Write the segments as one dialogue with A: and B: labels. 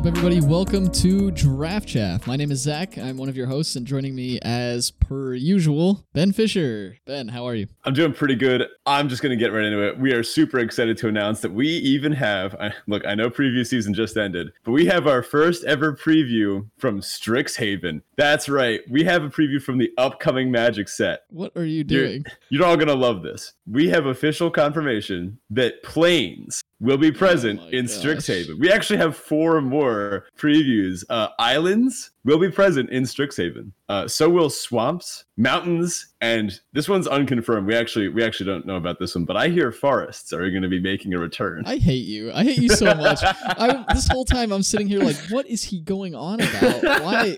A: Up, everybody? Welcome to Draft Chaff. My name is Zach. I'm one of your hosts, and joining me, as per usual, Ben Fisher. Ben, how are you?
B: I'm doing pretty good. I'm just going to get right into it. We are super excited to announce that we even have I, look, I know preview season just ended, but we have our first ever preview from Strixhaven. That's right. We have a preview from the upcoming Magic set.
A: What are you doing?
B: You're, you're all going to love this. We have official confirmation that Plains will be present
A: Oh
B: in. Strixhaven. We actually have four more previews. Uh, islands will be present in Strixhaven. Uh, so will swamps, mountains, and this one's unconfirmed. We actually we actually don't know about this one, but I hear forests are going to be making a return.
A: I hate you. I hate you so much. I, this whole time I'm sitting here like, what is he going on about? Why?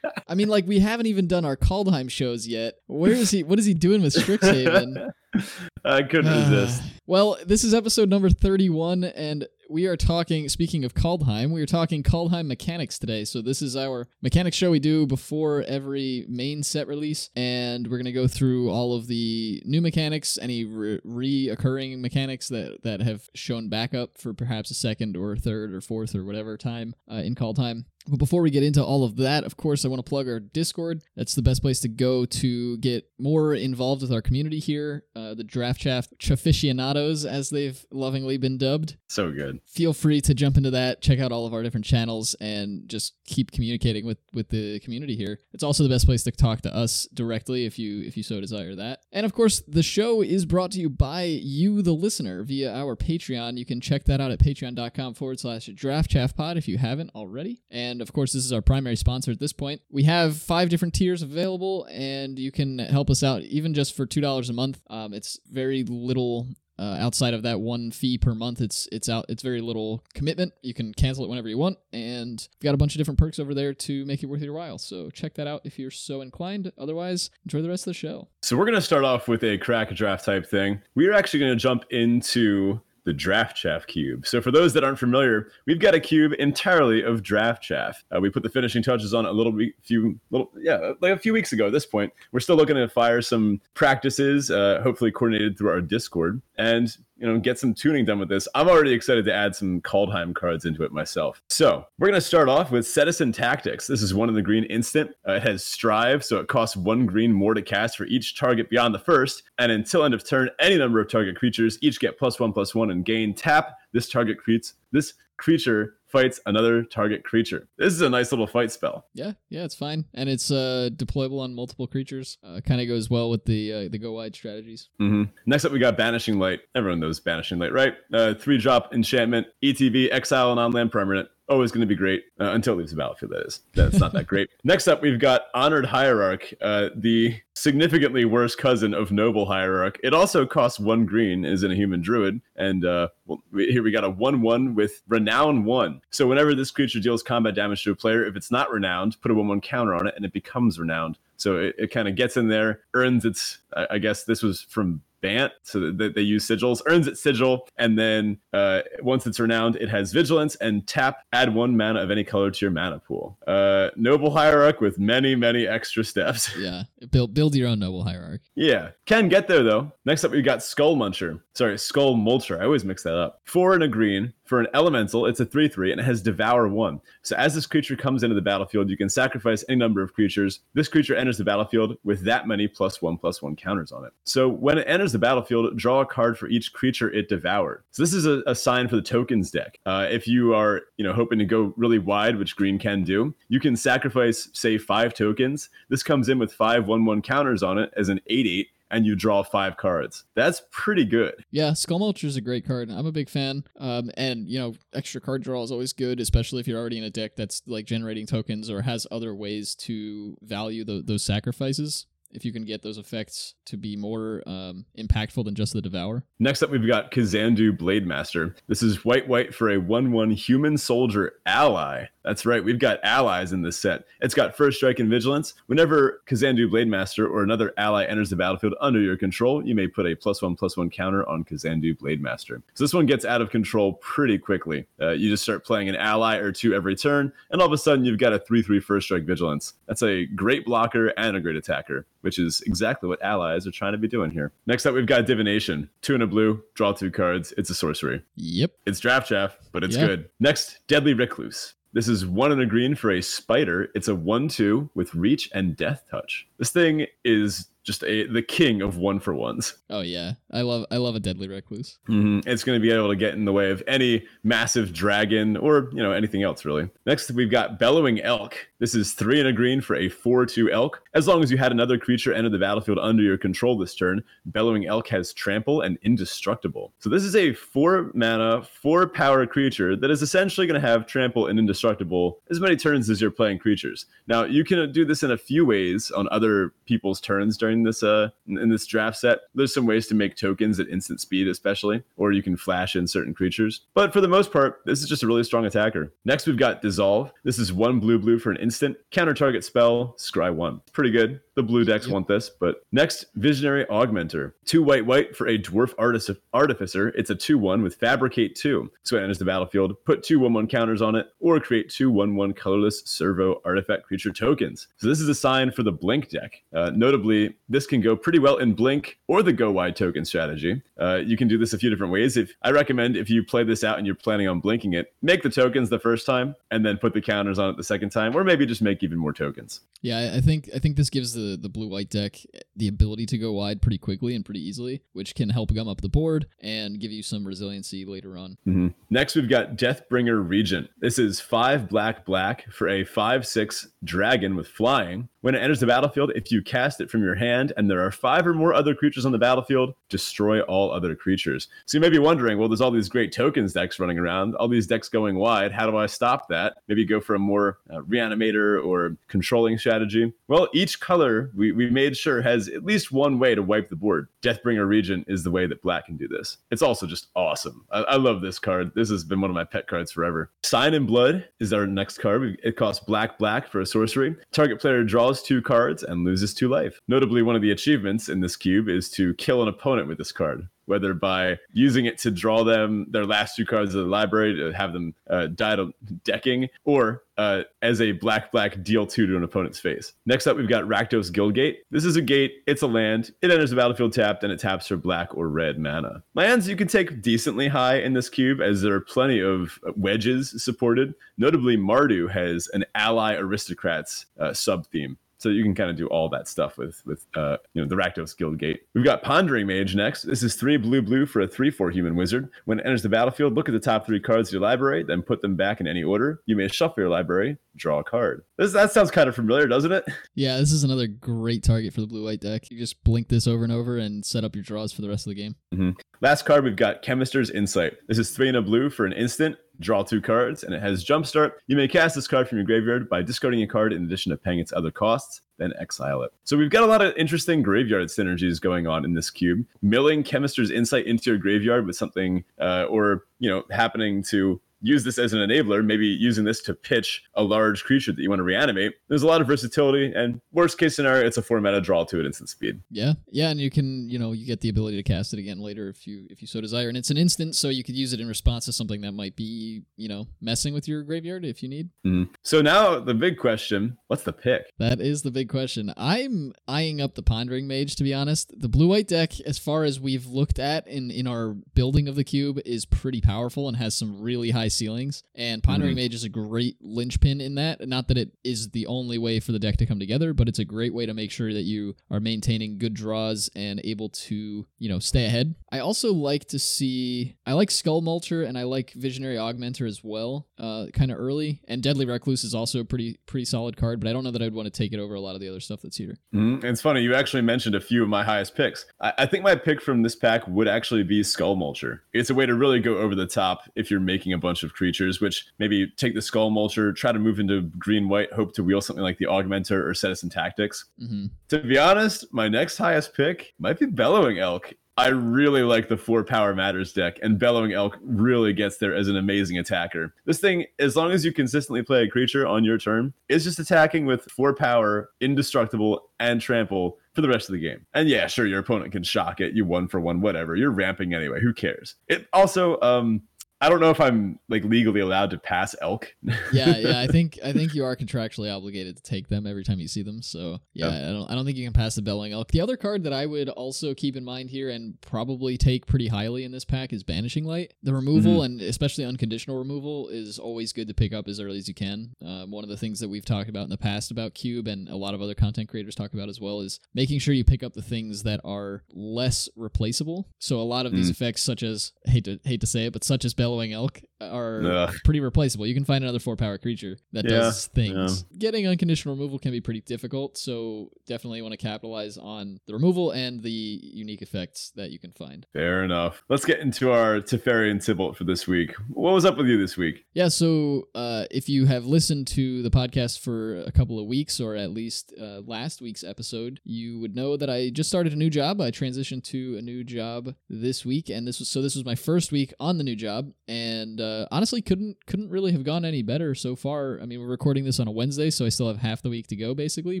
A: I mean, like we haven't even done our Kaldheim shows yet. Where is he? What is he doing with Strixhaven?
B: I couldn't resist.
A: well, this is episode number 31, and we are talking, speaking of Kaldheim, we are talking Kaldheim mechanics today. So, this is our mechanics show we do before every main set release, and we're going to go through all of the new mechanics, any re- reoccurring mechanics that, that have shown back up for perhaps a second or third or fourth or whatever time uh, in Kaldheim. But before we get into all of that, of course, I want to plug our Discord. That's the best place to go to get more involved with our community here, uh, the Draft Chaff Chaficionados, as they've lovingly been dubbed.
B: So good.
A: Feel free to jump into that, check out all of our different channels, and just keep communicating with with the community here. It's also the best place to talk to us directly if you if you so desire that. And of course, the show is brought to you by you, the listener, via our Patreon. You can check that out at patreon.com forward slash draft chaff pod if you haven't already. And of course, this is our primary sponsor at this point. We have five different tiers available, and you can help us out even just for two dollars a month. Um, it's very little uh, outside of that one fee per month it's it's out it's very little commitment you can cancel it whenever you want and we've got a bunch of different perks over there to make it worth your while so check that out if you're so inclined otherwise enjoy the rest of the show
B: So we're going to start off with a crack draft type thing. We are actually going to jump into the draft chaff cube. So for those that aren't familiar, we've got a cube entirely of draft chaff. Uh, we put the finishing touches on a little we- few little yeah like a few weeks ago. At this point, we're still looking to fire some practices, uh, hopefully coordinated through our Discord, and you know get some tuning done with this. I'm already excited to add some Kaldheim cards into it myself. So we're going to start off with Citizen Tactics. This is one in the green instant. Uh, it has Strive, so it costs one green more to cast for each target beyond the first. And until end of turn, any number of target creatures each get plus one plus one and gain tap. This target creates this creature fights another target creature. This is a nice little fight spell.
A: yeah yeah it's fine and it's uh deployable on multiple creatures uh, kind of goes well with the uh, the go wide strategies
B: hmm Next up, we got Banishing Light. Everyone knows Banishing Light, right? Uh, three drop enchantment, ETB, exile, and nonland permanent. Always going to be great uh, until it leaves the battlefield. That is, that's not that great. Next up, we've got Honored Hierarch, uh, the significantly worse cousin of Noble Hierarch. It also costs one green, is in a human druid, and uh, well, we, here we got a one-one with Renown one. So whenever this creature deals combat damage to a player, if it's not renowned, put a one-one counter on it, and it becomes renowned. So it, it kind of gets in there, earns its. I, I guess this was from Bant, so that they use sigils, earns its sigil, and then uh, once it's renowned, it has vigilance and tap, add one mana of any color to your mana pool. Uh, noble hierarch with many, many extra steps.
A: yeah build build your own noble hierarchy
B: yeah, can get there though. Next up, we got Skull Muncher. Sorry, Skull Mulcher. I always mix that up. Four and a green. For an elemental, it's a 3 3 and it has Devour 1. So as this creature comes into the battlefield, you can sacrifice any number of creatures. This creature enters the battlefield with that many plus 1 plus 1 counters on it. So when it enters the battlefield, draw a card for each creature it devoured. So this is a, a sign for the tokens deck. Uh, if you are you know hoping to go really wide, which green can do, you can sacrifice, say, five tokens. This comes in with five 1 1 counters on it as an 8 8 and you draw five cards. That's pretty good.
A: Yeah, Skull Mulcher is a great card. I'm a big fan. Um, and you know, extra card draw is always good, especially if you're already in a deck that's like generating tokens or has other ways to value tho- those sacrifices. If you can get those effects to be more um, impactful than just the devour.
B: Next up, we've got Kazandu Blade Master. This is white white for a 1 1 human soldier ally. That's right, we've got allies in this set. It's got first strike and vigilance. Whenever Kazandu Blade Master or another ally enters the battlefield under your control, you may put a plus one plus one counter on Kazandu Blade Master. So this one gets out of control pretty quickly. Uh, you just start playing an ally or two every turn, and all of a sudden you've got a 3 3 first strike vigilance. That's a great blocker and a great attacker, which is exactly what allies are trying to be doing here. Next up, we've got Divination. Two and a blue, draw two cards. It's a sorcery.
A: Yep.
B: It's draft chaff, but it's
A: Yeah.
B: good. Next, Deadly Recluse. This is one in a green for a spider. It's a 1 2 with reach and death touch. This thing is just a the king of one for ones.
A: Oh yeah, I love I love a deadly recluse.
B: Mm-hmm. It's going to be able to get in the way of any massive dragon or you know anything else really. Next we've got bellowing elk. This is three and a green for a four-two elk. As long as you had another creature enter the battlefield under your control this turn, bellowing elk has trample and indestructible. So this is a four mana, four power creature that is essentially going to have trample and indestructible as many turns as you're playing creatures. Now you can do this in a few ways on other people's turns during this uh in this draft set. There's some ways to make tokens at instant speed, especially, or you can flash in certain creatures. But for the most part, this is just a really strong attacker. Next, we've got Dissolve. This is one blue blue for an instant counter target spell. Scry one. Pretty good. The blue decks want this. But next, Visionary Augmenter. Two white white for a Dwarf Artis- Artificer. It's a 2 1 with Fabricate 2. So it enters the battlefield. Put two 1 1 counters on it, or create two 1 1 colorless servo artifact creature tokens. So this is a sign for the Blink deck. Uh, notably, this can go pretty well in Blink or the Go Wide token strategy. Uh, you can do this a few different ways. If I recommend if you play this out and you're planning on blinking it, make the tokens the first time and then put the counters on it the second time, or maybe just make even more tokens.
A: Yeah, I think I think this gives the the blue white deck the ability to go wide pretty quickly and pretty easily, which can help gum up the board and give you some resiliency later on.
B: Mm-hmm. Next, we've got Deathbringer Regent. This is five black black for a five six dragon with flying. When it enters the battlefield, if you cast it from your hand and there are five or more other creatures on the battlefield, destroy all other creatures. So you may be wondering, well, there's all these great tokens decks running around, all these decks going wide. How do I stop that? Maybe go for a more uh, reanimator or controlling strategy. Well, each color we, we made sure has at least one way to wipe the board. Deathbringer Regent is the way that black can do this. It's also just awesome. I, I love this card. This has been one of my pet cards forever. Sign in Blood is our next card. It costs black black for a sorcery. Target player draws two cards and loses two life. Notably, one of the achievements in this cube is to kill an opponent with this card whether by using it to draw them their last two cards of the library to have them uh, die to decking, or uh, as a black black deal two to an opponent's face. Next up, we've got Rakdos Guildgate. This is a gate. It's a land. It enters the battlefield tapped, and it taps for black or red mana. Lands you can take decently high in this cube, as there are plenty of wedges supported. Notably, Mardu has an ally aristocrats uh, sub theme. So you can kind of do all that stuff with with uh, you know the Rakdos Guild Gate. We've got Pondering Mage next. This is three blue blue for a three four human wizard. When it enters the battlefield, look at the top three cards of your library, then put them back in any order. You may shuffle your library, draw a card. This, that sounds kind of familiar, doesn't it?
A: Yeah, this is another great target for the blue white deck. You just blink this over and over and set up your draws for the rest of the game.
B: Mm-hmm. Last card, we've got Chemister's Insight. This is three in a blue for an instant draw two cards, and it has Jumpstart. You may cast this card from your graveyard by discarding a card in addition to paying its other costs, then exile it. So we've got a lot of interesting graveyard synergies going on in this cube. Milling Chemister's Insight into your graveyard with something, uh, or you know, happening to use this as an enabler, maybe using this to pitch a large creature that you want two reanimate. There's a lot of versatility, and worst case scenario, it's a four mana draw to at instant speed.
A: Yeah, yeah, and you can, you know, you get the ability to cast it again later if you if you so desire, and it's an instant, so you could use it in response to something that might be, you know, messing with your graveyard if you need.
B: Mm-hmm. So now the big question: What's the pick?
A: That is the big question. I'm eyeing up the Pondering Mage to be honest. The blue white deck, as far as we've looked at in in our building of the cube, is pretty powerful and has some really high ceilings. And Pondering mm-hmm. Mage is a great linchpin in that. Not that it is the only way for the deck to come together, but it's a great way to make sure that you are maintaining good draws and able to, you know, stay ahead. I also like to see I like Skull Mulcher and I like Visionary Augmenter as well, uh, kind of early. And Deadly Recluse is also a pretty pretty solid card, but I don't know that I'd want to take it over a lot of the other stuff that's here.
B: Mm-hmm. It's funny you actually mentioned a few of my highest picks. I-, I think my pick from this pack would actually be Skull Mulcher. It's a way to really go over the top if you're making a bunch of creatures creatures, which maybe take the Skull Mulcher, try to move into green white, hope to wheel something like the Augmenter or Citizen Tactics. Mm-hmm. To be honest, my next highest pick might be Bellowing Elk. I really like the four power matters deck, and Bellowing Elk really gets there as an amazing attacker. This thing, as long as you consistently play a creature on your turn, is just attacking with four power, indestructible, and trample for the rest of the game. And yeah, sure, your opponent can shock it, you one for one, whatever. You're ramping anyway. Who cares? It also, um, I don't know if I'm like legally allowed to pass elk.
A: yeah, yeah. I think I think you are contractually obligated to take them every time you see them. So yeah, I don't I don't think you can pass the bellowing elk. The other card that I would also keep in mind here and probably take pretty highly in this pack is banishing light. The removal and especially unconditional removal is always good to pick up as early as you can. Um, one of the things that we've talked about in the past about Cube and a lot of other content creators talk about as well is making sure you pick up the things that are less replaceable. So a lot of these effects, such as hate to hate to say it, but such as bellowing elk, are
B: Ugh.
A: pretty replaceable. You can find another four power creature that
B: Yeah,
A: does things. Getting unconditional removal can be pretty difficult, so definitely want to capitalize on the removal and the unique effects that you can find.
B: Fair enough. Let's get into our Teferi and Tibalt for this week. What was up with you this week?
A: Yeah, so uh, if you have listened to the podcast for a couple of weeks, or at least uh, last week's episode, you would know that I just started a new job. I transitioned to a new job this week, and this was so this was my first week on the new job, and uh, honestly couldn't couldn't really have gone any better so far. I mean, we're recording this on a Wednesday, so I still have half the week to go, basically,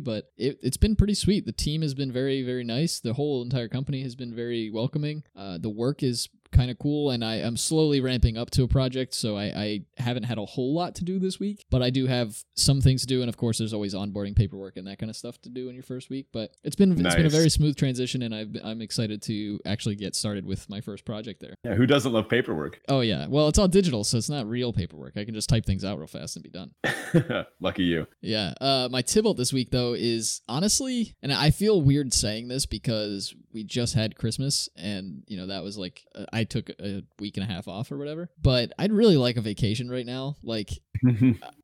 A: but it, it's been pretty sweet. The team has been very very nice. The whole entire company has been very welcoming. Uh, the work is kind of cool and I, I'm slowly ramping up to a project so I, I haven't had a whole lot to do this week but I do have some things to do and of course there's always onboarding paperwork and that kind of stuff to do in your first week but it's been it's been a very smooth transition and I've, I'm excited to actually get started with my first project there
B: Yeah, who doesn't love paperwork?
A: oh yeah well it's all digital so it's not real paperwork I can just type things out real fast and be done
B: Lucky you.
A: yeah. Uh, my Tibalt this week, though, is honestly, and I feel weird saying this because we just had Christmas and, you know, that was like, uh, Took a week and a half off or whatever. But I'd really like a vacation right now. Like,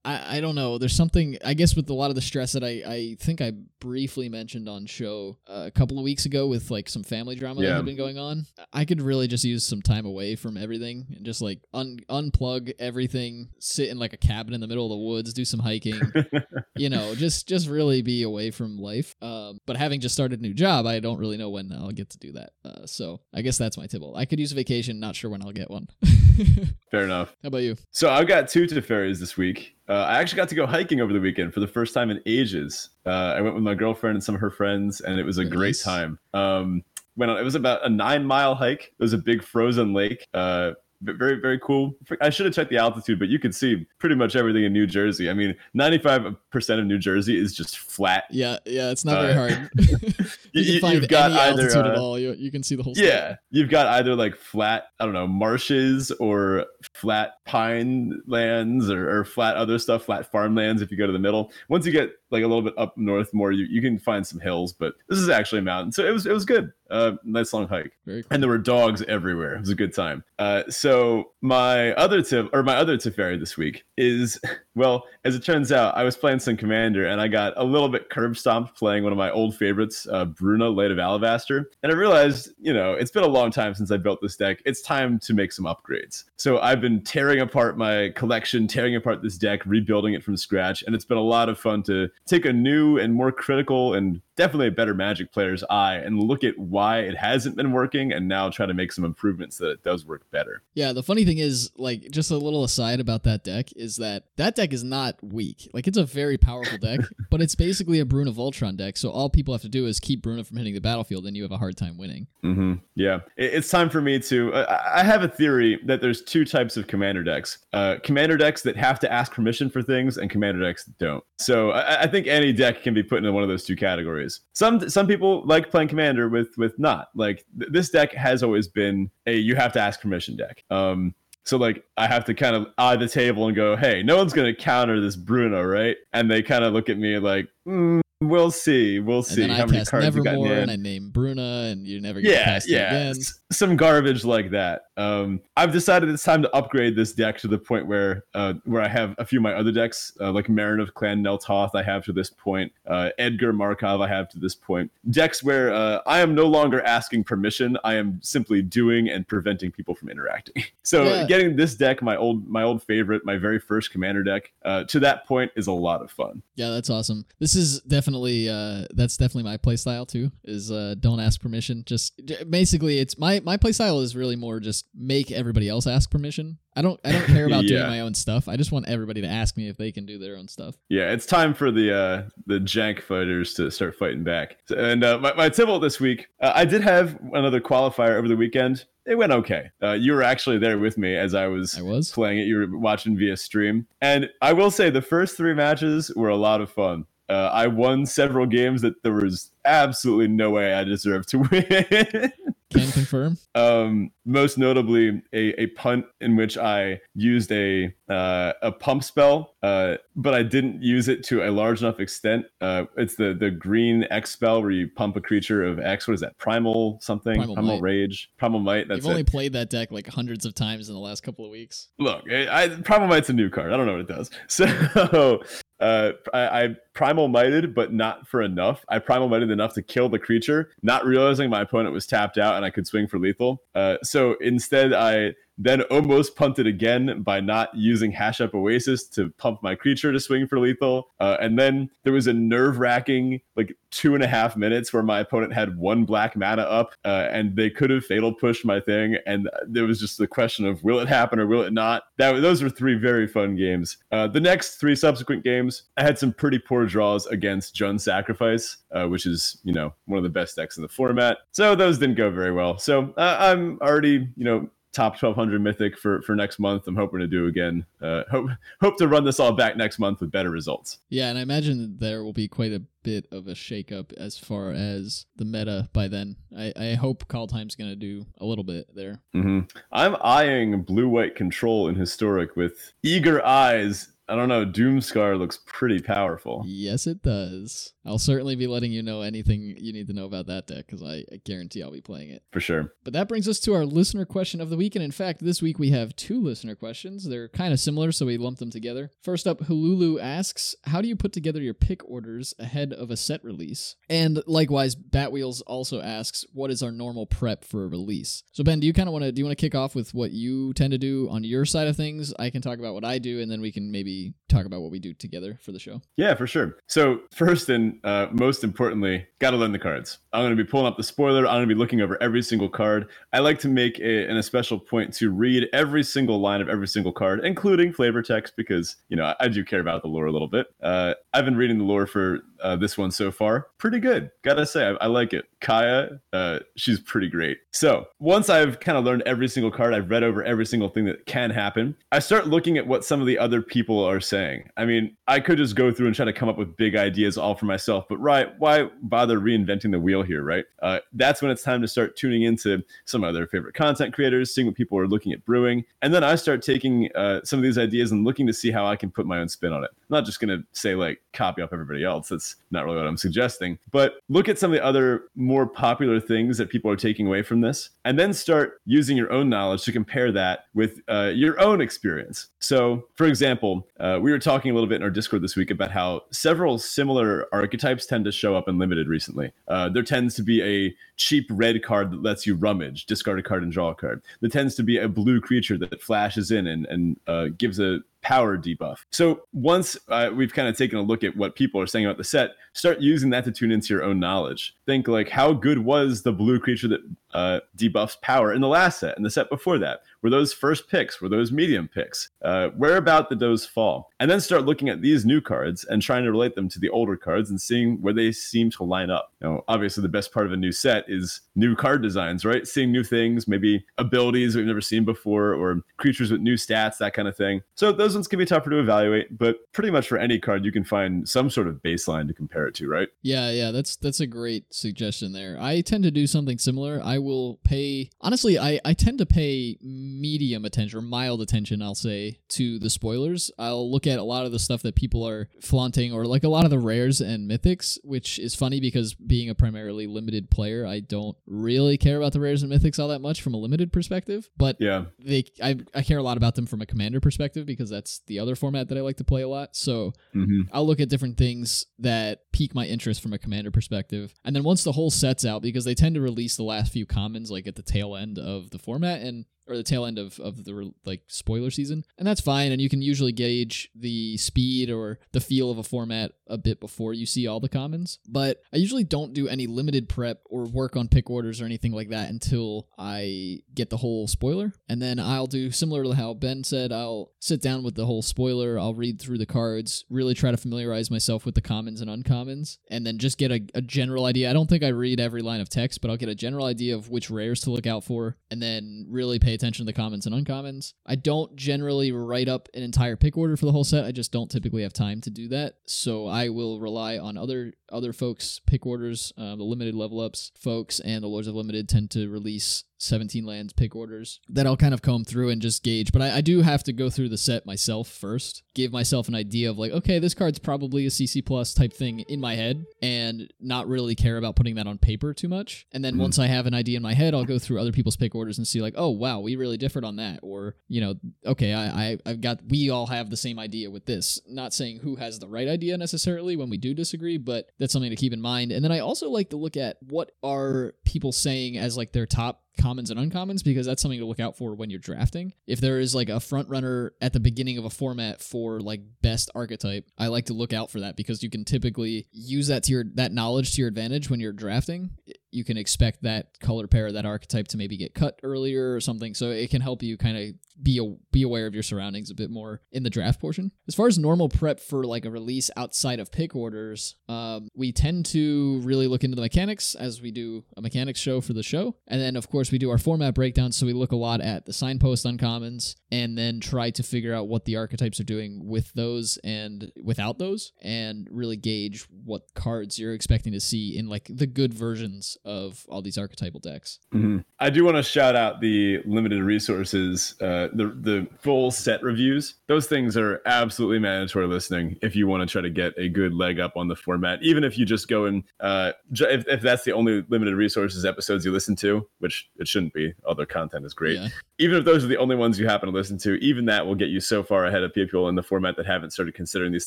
A: I, I don't know. There's something, I guess, with a lot of the stress that I, I think I briefly mentioned on show uh, a couple of weeks ago with like some family drama that had been going on. I could really just use some time away from everything and just like un- unplug everything, sit in like a cabin in the middle of the woods, do some hiking, you know, just just really be away from life. Um, but having just started a new job, I don't really know when I'll get to do that. Uh, so I guess that's my tibble. I could use a vacation, not sure when I'll get one.
B: Fair enough.
A: How about you?
B: So I've got two Teferis this week. Uh, I actually got to go hiking over the weekend for the first time in ages. Uh, I went with my girlfriend and some of her friends, and it was a
A: Very
B: great time. Um, went on, it was about a nine mile hike. It was a big frozen lake. Uh, but very very cool. I should have checked the altitude, but you could see pretty much everything in New Jersey. I mean, ninety five percent of New Jersey is just flat.
A: Yeah, yeah, it's not very
B: Uh,
A: hard.
B: You-
A: you can find
B: you've got
A: any
B: either,
A: altitude at
B: uh,
A: all. You, you can see the whole state.
B: Yeah, you've got either like flat, I don't know, marshes or flat pine lands or, or flat other stuff, flat farmlands if you go to the middle. Once you get like a little bit up north more, you, you can find some hills, but this is actually a mountain. So it was it was good. Uh, nice long hike.
A: Cool.
B: And there were dogs everywhere. It was a good time. Uh, so my other tip or my other Teferi this week is well, as it turns out, I was playing some commander and I got a little bit curb stomped playing one of my old favorites, uh, Bruna, Light of Alabaster. And I realized, you know, it's been a long time since I built this deck. It's time to make some upgrades. So I've been tearing apart my collection, tearing apart this deck, rebuilding it from scratch. And it's been a lot of fun to take a new and more critical and definitely a better magic player's eye and look at why it hasn't been working and now try to make some improvements that it does work better.
A: Yeah, the funny thing is, like, just a little aside about that deck is that that deck is not weak. Like, it's a very powerful deck, but it's basically a Bruna Voltron deck. So all people have to do is keep Bruna from hitting the battlefield, and you have a hard time winning.
B: hmm Yeah, It- it's time for me to. Uh, I I have a theory that there's two types of commander decks: uh, commander decks that have to ask permission for things, and commander decks that don't. So I, I think any deck can be put into one of those two categories. Some some people like playing commander with with not like th- this deck has always been a you have to ask permission deck. Um, so like I have to kind of eye the table and go, hey, no one's gonna counter this Bruno, right? And they kind of look at me like, mm, we'll see, we'll
A: And
B: see
A: then I
B: how many
A: cast
B: cards you got in
A: Nevermore, and I name Bruna, and you never get
B: yeah,
A: past it
B: yeah,
A: again.
B: Some garbage like that. Um, I've decided it's time to upgrade this deck to the point where uh, where I have a few of my other decks, uh, like Meren of Clan Nel Toth, I have to this point, uh, Edgar Markov, I have to this point. Decks where uh, I am no longer asking permission, I am simply doing and preventing people from interacting. so
A: Yeah.
B: getting this deck, my old my old favorite, my very first commander deck, uh, to that point is a lot of fun.
A: Yeah, that's awesome. This is definitely uh that's definitely my playstyle too. Is uh don't ask permission. Just basically it's my my playstyle is really more just make everybody else ask permission. I don't I don't care about
B: Yeah.
A: doing my own stuff. I just want everybody to ask me if they can do their own stuff.
B: Yeah, it's time for the uh, the jank fighters to start fighting back. And uh, my, my tibble this week, uh, I did have another qualifier over the weekend. It went okay. Uh, you were actually there with me as I was,
A: I was.
B: playing it. You were watching via stream, and I will say the first three matches were a lot of fun. Uh, I won several games that there was absolutely no way I deserved to win.
A: Can confirm.
B: um, most notably a, a punt in which I used a uh, a pump spell, uh, but I didn't use it to a large enough extent. Uh, it's the the green X spell where you pump a creature of X. What is that? Primal something?
A: Primal
B: Primal, Rage. Primal Might. That's
A: You've only
B: it.
A: played that deck like hundreds of times in the last couple of weeks.
B: Look, I, I, Primal Might's a new card. I don't know what it does. So. Uh, I, I primal mighted, but not for enough. I primal mighted enough to kill the creature, not realizing my opponent was tapped out and I could swing for lethal. Uh, so instead, I then almost punted again by not using Hashep Oasis to pump my creature to swing for lethal. Uh, and then there was a nerve wracking, like two and a half minutes where my opponent had one black mana up uh, and they could have fatal pushed my thing. And there was just the question of will it happen or will it not? That Those were three very fun games. Uh, the next three subsequent games, I had some pretty poor draws against Jund Sacrifice, uh, which is, you know, one of the best decks in the format. So those didn't go very well. So uh, I'm already, you know, top 1200 mythic for for next month i'm hoping to do again uh hope hope to run this all back next month with better results
A: Yeah, and I imagine that there will be quite a bit of a shakeup as far as the meta by then. I, I hope Kaldheim's going to do a little bit there.
B: mm-hmm. i'm eyeing blue white control in historic with eager eyes i don't know Doomskar looks pretty powerful
A: Yes, it does. I'll certainly be letting you know anything you need to know about that deck because I, I guarantee I'll be playing it.
B: for sure
A: But that brings us to our listener question of the week. And in fact, this week we have two listener questions. They're kind of similar, so we lumped them together. First up, Hululu asks, How do you put together your pick orders ahead of a set release? And likewise, Batwheels also asks, What is our normal prep for a release? So Ben, do you kind of want to do you want to kick off with what you tend to do on your side of things? I can talk about what I do, and then we can maybe talk about what we do together for the show.
B: Yeah, for sure. So first and uh, most importantly, gotta learn the cards. I'm gonna be pulling up the spoiler. I'm gonna be looking over every single card. I like to make a, an especial point to read every single line of every single card, including flavor text, because you know I, I do care about the lore a little bit. Uh, I've been reading the lore for uh, this one so far. Pretty good, gotta say. I, I like it. Kaya, uh, she's pretty great. So once I've kind of learned every single card, I've read over every single thing that can happen. I start looking at what some of the other people are saying. I mean, I could just go through and try to come up with big ideas all for myself, but right, why bother reinventing the wheel here, right? Uh, that's when it's time to start tuning into some of their favorite content creators, seeing what people are looking at brewing, and then I start taking uh, some of these ideas and looking to see how I can put my own spin on it. Not just gonna say like copy off everybody else. That's not really what I'm suggesting, but look at some of the other more popular things that people are taking away from this, and then start using your own knowledge to compare that with uh, your own experience. So, for example, uh, we were talking a little bit in our Discord this week about how several similar archetypes tend to show up in limited recently. Uh, there tends to be a cheap red card that lets you rummage, discard a card and draw a card. There tends to be a blue creature that flashes in and, and uh, gives a power debuff. So once uh, we've kind of taken a look at what people are saying about the set, start using that to tune into your own knowledge. Think like, how good was the blue creature that uh, debuffs power in the last set and the set before that? Were those first picks? Were those medium picks? Uh, where about did those fall? And then start looking at these new cards and trying to relate them to the older cards and seeing where they seem to line up. Now, obviously, the best part of a new set is new card designs, right? Seeing new things, maybe abilities we've never seen before, or creatures with new stats, that kind of thing. So those ones can be tougher to evaluate, but pretty much for any card, you can find some sort of baseline to compare it to, right?
A: Yeah, yeah, that's that's a great suggestion there. I tend to do something similar. I will pay honestly, I, I tend to pay medium attention or mild attention, I'll say, to the spoilers. I'll look at a lot of the stuff that people are flaunting or like a lot of the rares and mythics, which is funny because being a primarily limited player, I don't really care about the rares and mythics all that much from a limited perspective. But
B: Yeah.
A: they I, I care a lot about them from a commander perspective because that's the other format that I like to play a lot. So
B: Mm-hmm.
A: I'll look at different things that pique my interest from a commander perspective. And then once the whole set's out, because they tend to release the last few commons like at the tail end of the format, and or the tail end of, of the like spoiler season and that's fine and you can usually gauge the speed or the feel of a format a bit before you see all the commons but i usually don't do any limited prep or work on pick orders or anything like that until i get the whole spoiler and then i'll do similar to how ben said i'll sit down with the whole spoiler i'll read through the cards really try to familiarize myself with the commons and uncommons and then just get a, a general idea. I don't think i read every line of text but i'll get a general idea of which rares to look out for and then really pay attention to the commons and uncommons. I don't generally write up an entire pick order for the whole set. I just don't typically have time to do that. So I will rely on other other folks' pick orders. Uh, the limited level ups folks and the Lords of Limited tend to release 17 lands pick orders that I'll kind of comb through and just gauge. But I, I, do have to go through the set myself first, give myself an idea of like, okay, this card's probably a CC plus type thing in my head, and not really care about putting that on paper too much. And then mm-hmm. once I have an idea in my head, I'll go through other people's pick orders and see like, oh wow, we really differed on that, or you know, okay, I, I I've got we all have the same idea with this. Not saying who has the right idea necessarily when we do disagree, but that's something to keep in mind. And then I also like to look at what are people saying as like their top commons and uncommons because that's something to look out for when you're drafting. If there is like a front runner at the beginning of a format for like best archetype, I like to look out for that because you can typically use that to your that knowledge to your advantage when you're drafting. You can expect that color pair, that archetype to maybe get cut earlier or something. So it can help you kind of be a, be aware of your surroundings a bit more in the draft portion. As far as normal prep for like a release outside of pick orders, um, we tend to really look into the mechanics as we do a mechanics show for the show, and then of course course, we do our format breakdown, so we look a lot at the signpost uncommons and then try to figure out what the archetypes are doing with those and without those, and really gauge what cards you're expecting to see in like the good versions of all these archetypal decks.
B: Mm-hmm. I do want to shout out the limited resources, uh, the the full set reviews. Those things are absolutely mandatory listening if you want to try to get a good leg up on the format. Even if you just go and uh, if, if that's the only limited resources episodes you listen to, which it shouldn't be. Other content is great. Yeah. Even if those are the only ones you happen to listen to, even that will get you so far ahead of people in the format that haven't started considering these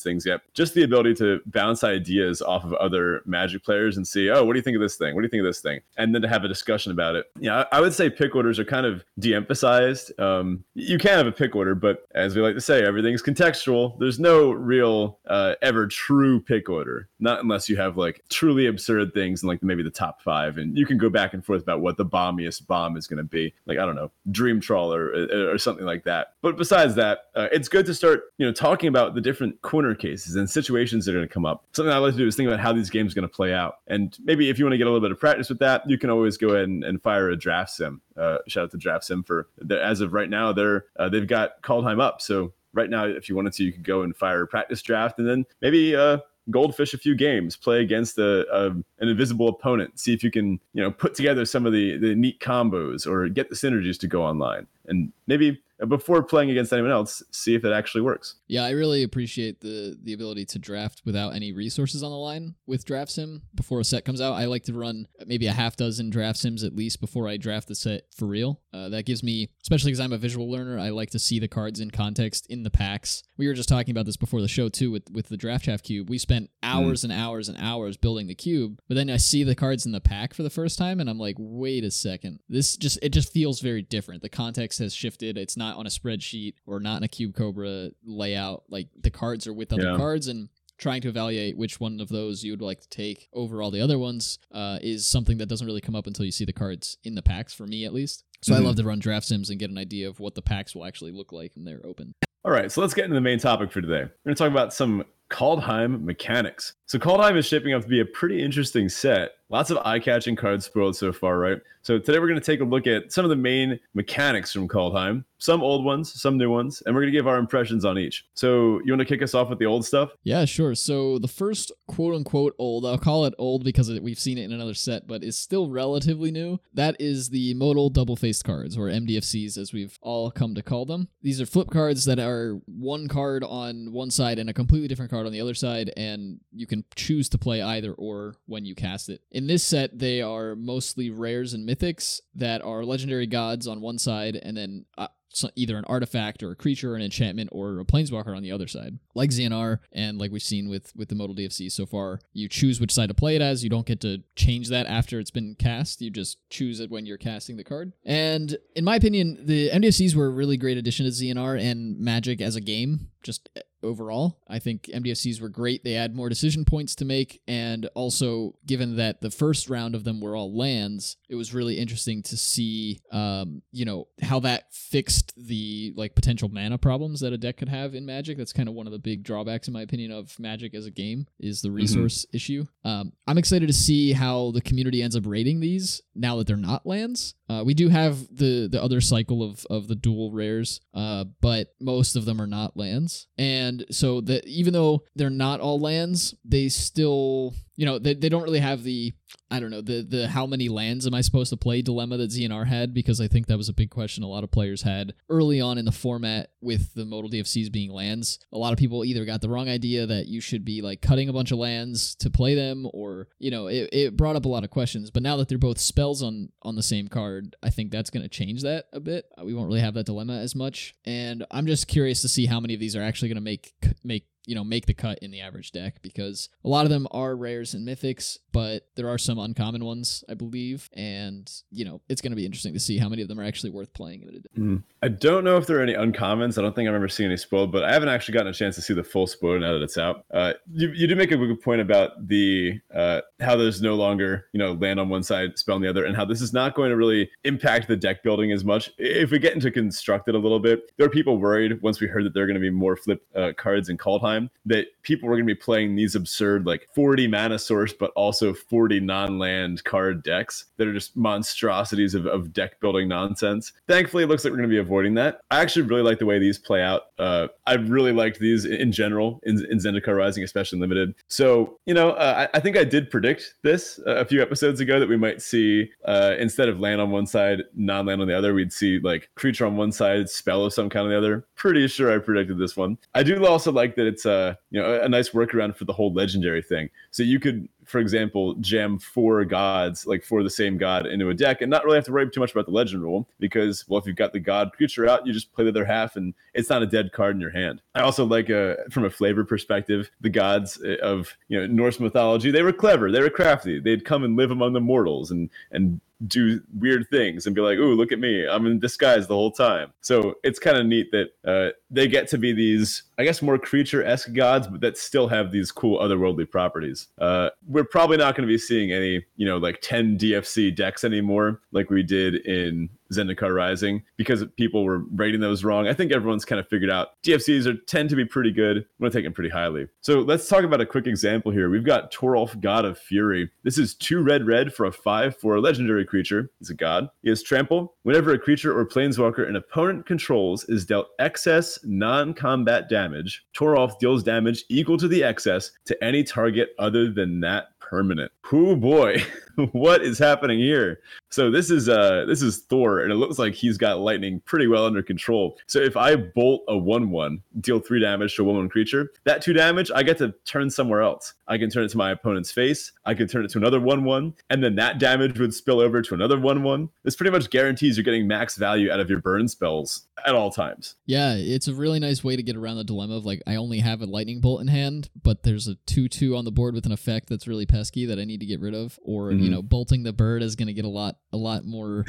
B: things yet. Just the ability to bounce ideas off of other Magic players and see, oh, what do you think of this thing? What do you think of this thing? And then to have a discussion about it. Yeah, I would say pick orders are kind of de-emphasized. Um, you can have a pick order, but as we like to say, everything's contextual. There's no real uh, ever true pick order, not unless you have like truly absurd things in like maybe the top five, and you can go back and forth about what the bombiest bomb is going to be. Like I don't know, Dream Trawler or, or something like that. But besides that, uh, it's good to start you know talking about the different corner cases and situations that are going to come up. Something I like to do is think about how these games are going to play out. And maybe if you want to get a little bit of practice with that, you can always go ahead and, and fire a draft sim. Uh, shout out to Draft Sim for as of right now, they're uh, they've got Kaldheim up. So right now, if you wanted to, you could go and fire a practice draft, and then maybe uh, goldfish a few games, play against a, a, an invisible opponent, see if you can you know put together some of the the neat combos or get the synergies to go online, and maybe before playing against anyone else, see if it actually works.
A: Yeah, I really appreciate the the ability to draft without any resources on the line with Draft Sim before a set comes out. I like to run maybe a half dozen draft sims at least before I draft the set for real. Uh, that gives me, especially because I'm a visual learner, I like to see the cards in context in the packs. We were just talking about this before the show too with with the draft chaff cube. We spent hours mm. and hours and hours building the cube, but then I see the cards in the pack for the first time, and I'm like, wait a second, this just it just feels very different. The context has shifted. It's not not on a spreadsheet or not in a Cube Cobra layout. Like the cards are with other yeah. cards and trying to evaluate which one of those you would like to take over all the other ones uh, is something that doesn't really come up until you see the cards in the packs, for me at least. So mm-hmm. I love to run draft sims and get an idea of what the packs will actually look like when they're open.
B: All right, so let's get into the main topic for today. We're going to talk about some Kaldheim mechanics. So Kaldheim is shaping up to be a pretty interesting set. Lots of eye-catching cards spoiled so far, right? So today we're going to take a look at some of the main mechanics from Kaldheim, some old ones, some new ones, and we're going to give our impressions on each. So you want to kick us off with the old stuff?
A: Yeah, sure. So the first quote-unquote old, I'll call it old because we've seen it in another set, but is still relatively new. That is the modal double-faced cards, or MDFCs as we've all come to call them. These are flip cards that are one card on one side and a completely different card on the other side, and you can choose to play either or when you cast it. In this set, they are mostly rares and mythics that are legendary gods on one side, and then uh, so- either an artifact or a creature, or an enchantment, or a planeswalker on the other side, like ZNR, and like we've seen with with the modal DFC so far. You choose which side to play it as. You don't get to change that after it's been cast. You just choose it when you're casting the card. And in my opinion, the MDFCs were a really great addition to ZNR and Magic as a game. Just overall. I think MDFCs were great. They add more decision points to make, and also given that the first round of them were all lands, it was really interesting to see, um, you know, how that fixed the like potential mana problems that a deck could have in Magic. That's kind of one of the big drawbacks, in my opinion, of Magic as a game is the resource issue. Um, I'm excited to see how the community ends up rating these now that they're not lands. Uh, we do have the the other cycle of of the dual rares, uh, but most of them are not lands, and so that even though they're not all lands, they still you know they, they don't really have the I don't know the the how many lands am I supposed to play dilemma that ZNR had because I think that was a big question a lot of players had early on in the format with the modal DFCs being lands. A lot of people either got the wrong idea that you should be like cutting a bunch of lands to play them, or you know it, it brought up a lot of questions. But now that they're both spells on on the same card, I think that's going to change that a bit. We won't really have that dilemma as much, and I'm just curious to see how many of these are actually going to make make you know make the cut in the average deck because a lot of them are rares and mythics but there are some uncommon ones i believe and you know it's going to be interesting to see how many of them are actually worth playing in a deck.
B: Mm. I don't know if there are any uncommons. I don't think I've ever seen any spoiled, but I haven't actually gotten a chance to see the full spoiled now that it's out. Uh, you, you do make a good point about the uh, how there's no longer you know land on one side, spell on the other, and how this is not going to really impact the deck building as much. If we get into constructed a little bit, there are people worried once we heard that there are going to be more flip uh, cards in Kaldheim that people were going to be playing these absurd like 40 mana source, but also 40 non-land card decks that are just monstrosities of, of deck building nonsense. Thankfully, it looks like we're going to be avoiding that. I actually really like the way these play out. Uh, I really liked these in general in, in Zendikar Rising, especially limited. So, you know, uh, I, I, think I did predict this a few episodes ago that we might see uh, instead of land on one side, non land on the other, we'd see like creature on one side, spell of some kind on the other. Pretty sure I predicted this one. I do also like that it's uh, you know, a nice workaround for the whole legendary thing. So you could for example, jam four gods, like for the same god, into a deck and not really have to worry too much about the legend rule because, well, if you've got the god creature out, you just play the other half and it's not a dead card in your hand. I also like, a, uh, from a flavor perspective, the gods uh, of you know Norse mythology. They were clever, they were crafty. They'd come and live among the mortals and and do weird things and be like, "Ooh, look at me! I'm in disguise the whole time." So it's kind of neat that uh, they get to be these, I guess, more creature-esque gods, but that still have these cool otherworldly properties. Uh, we're probably not going to be seeing any, you know, like 10 DFC decks anymore, like we did in Zendikar Rising because people were rating those wrong. I think everyone's kind of figured out DFCs are tend to be pretty good. Take them pretty highly. So let's talk about a quick example here. We've got Toralf, God of Fury. This is two red red for a five for a legendary creature. He's a god. He has trample. Whenever a creature or planeswalker an opponent controls is dealt excess non-combat damage, Toralf deals damage equal to the excess to any target other than that permanent. Whoo boy, what is happening here? So this is uh this is Thor, and it looks like he's got lightning pretty well under control. So if I bolt a one one, deal three damage to a one one creature, that two damage I get to turn somewhere else. I can turn it to my opponent's face. I can turn it to another one one, and then that damage would spill over to another one one. This pretty much guarantees you're getting max value out of your burn spells at all times.
A: Yeah, it's a really nice way to get around the dilemma of like I only have a lightning bolt in hand, but there's a two two on the board with an effect that's really pesky that I need to get rid of, or mm-hmm. You know, bolting the bird is going to get a lot a lot more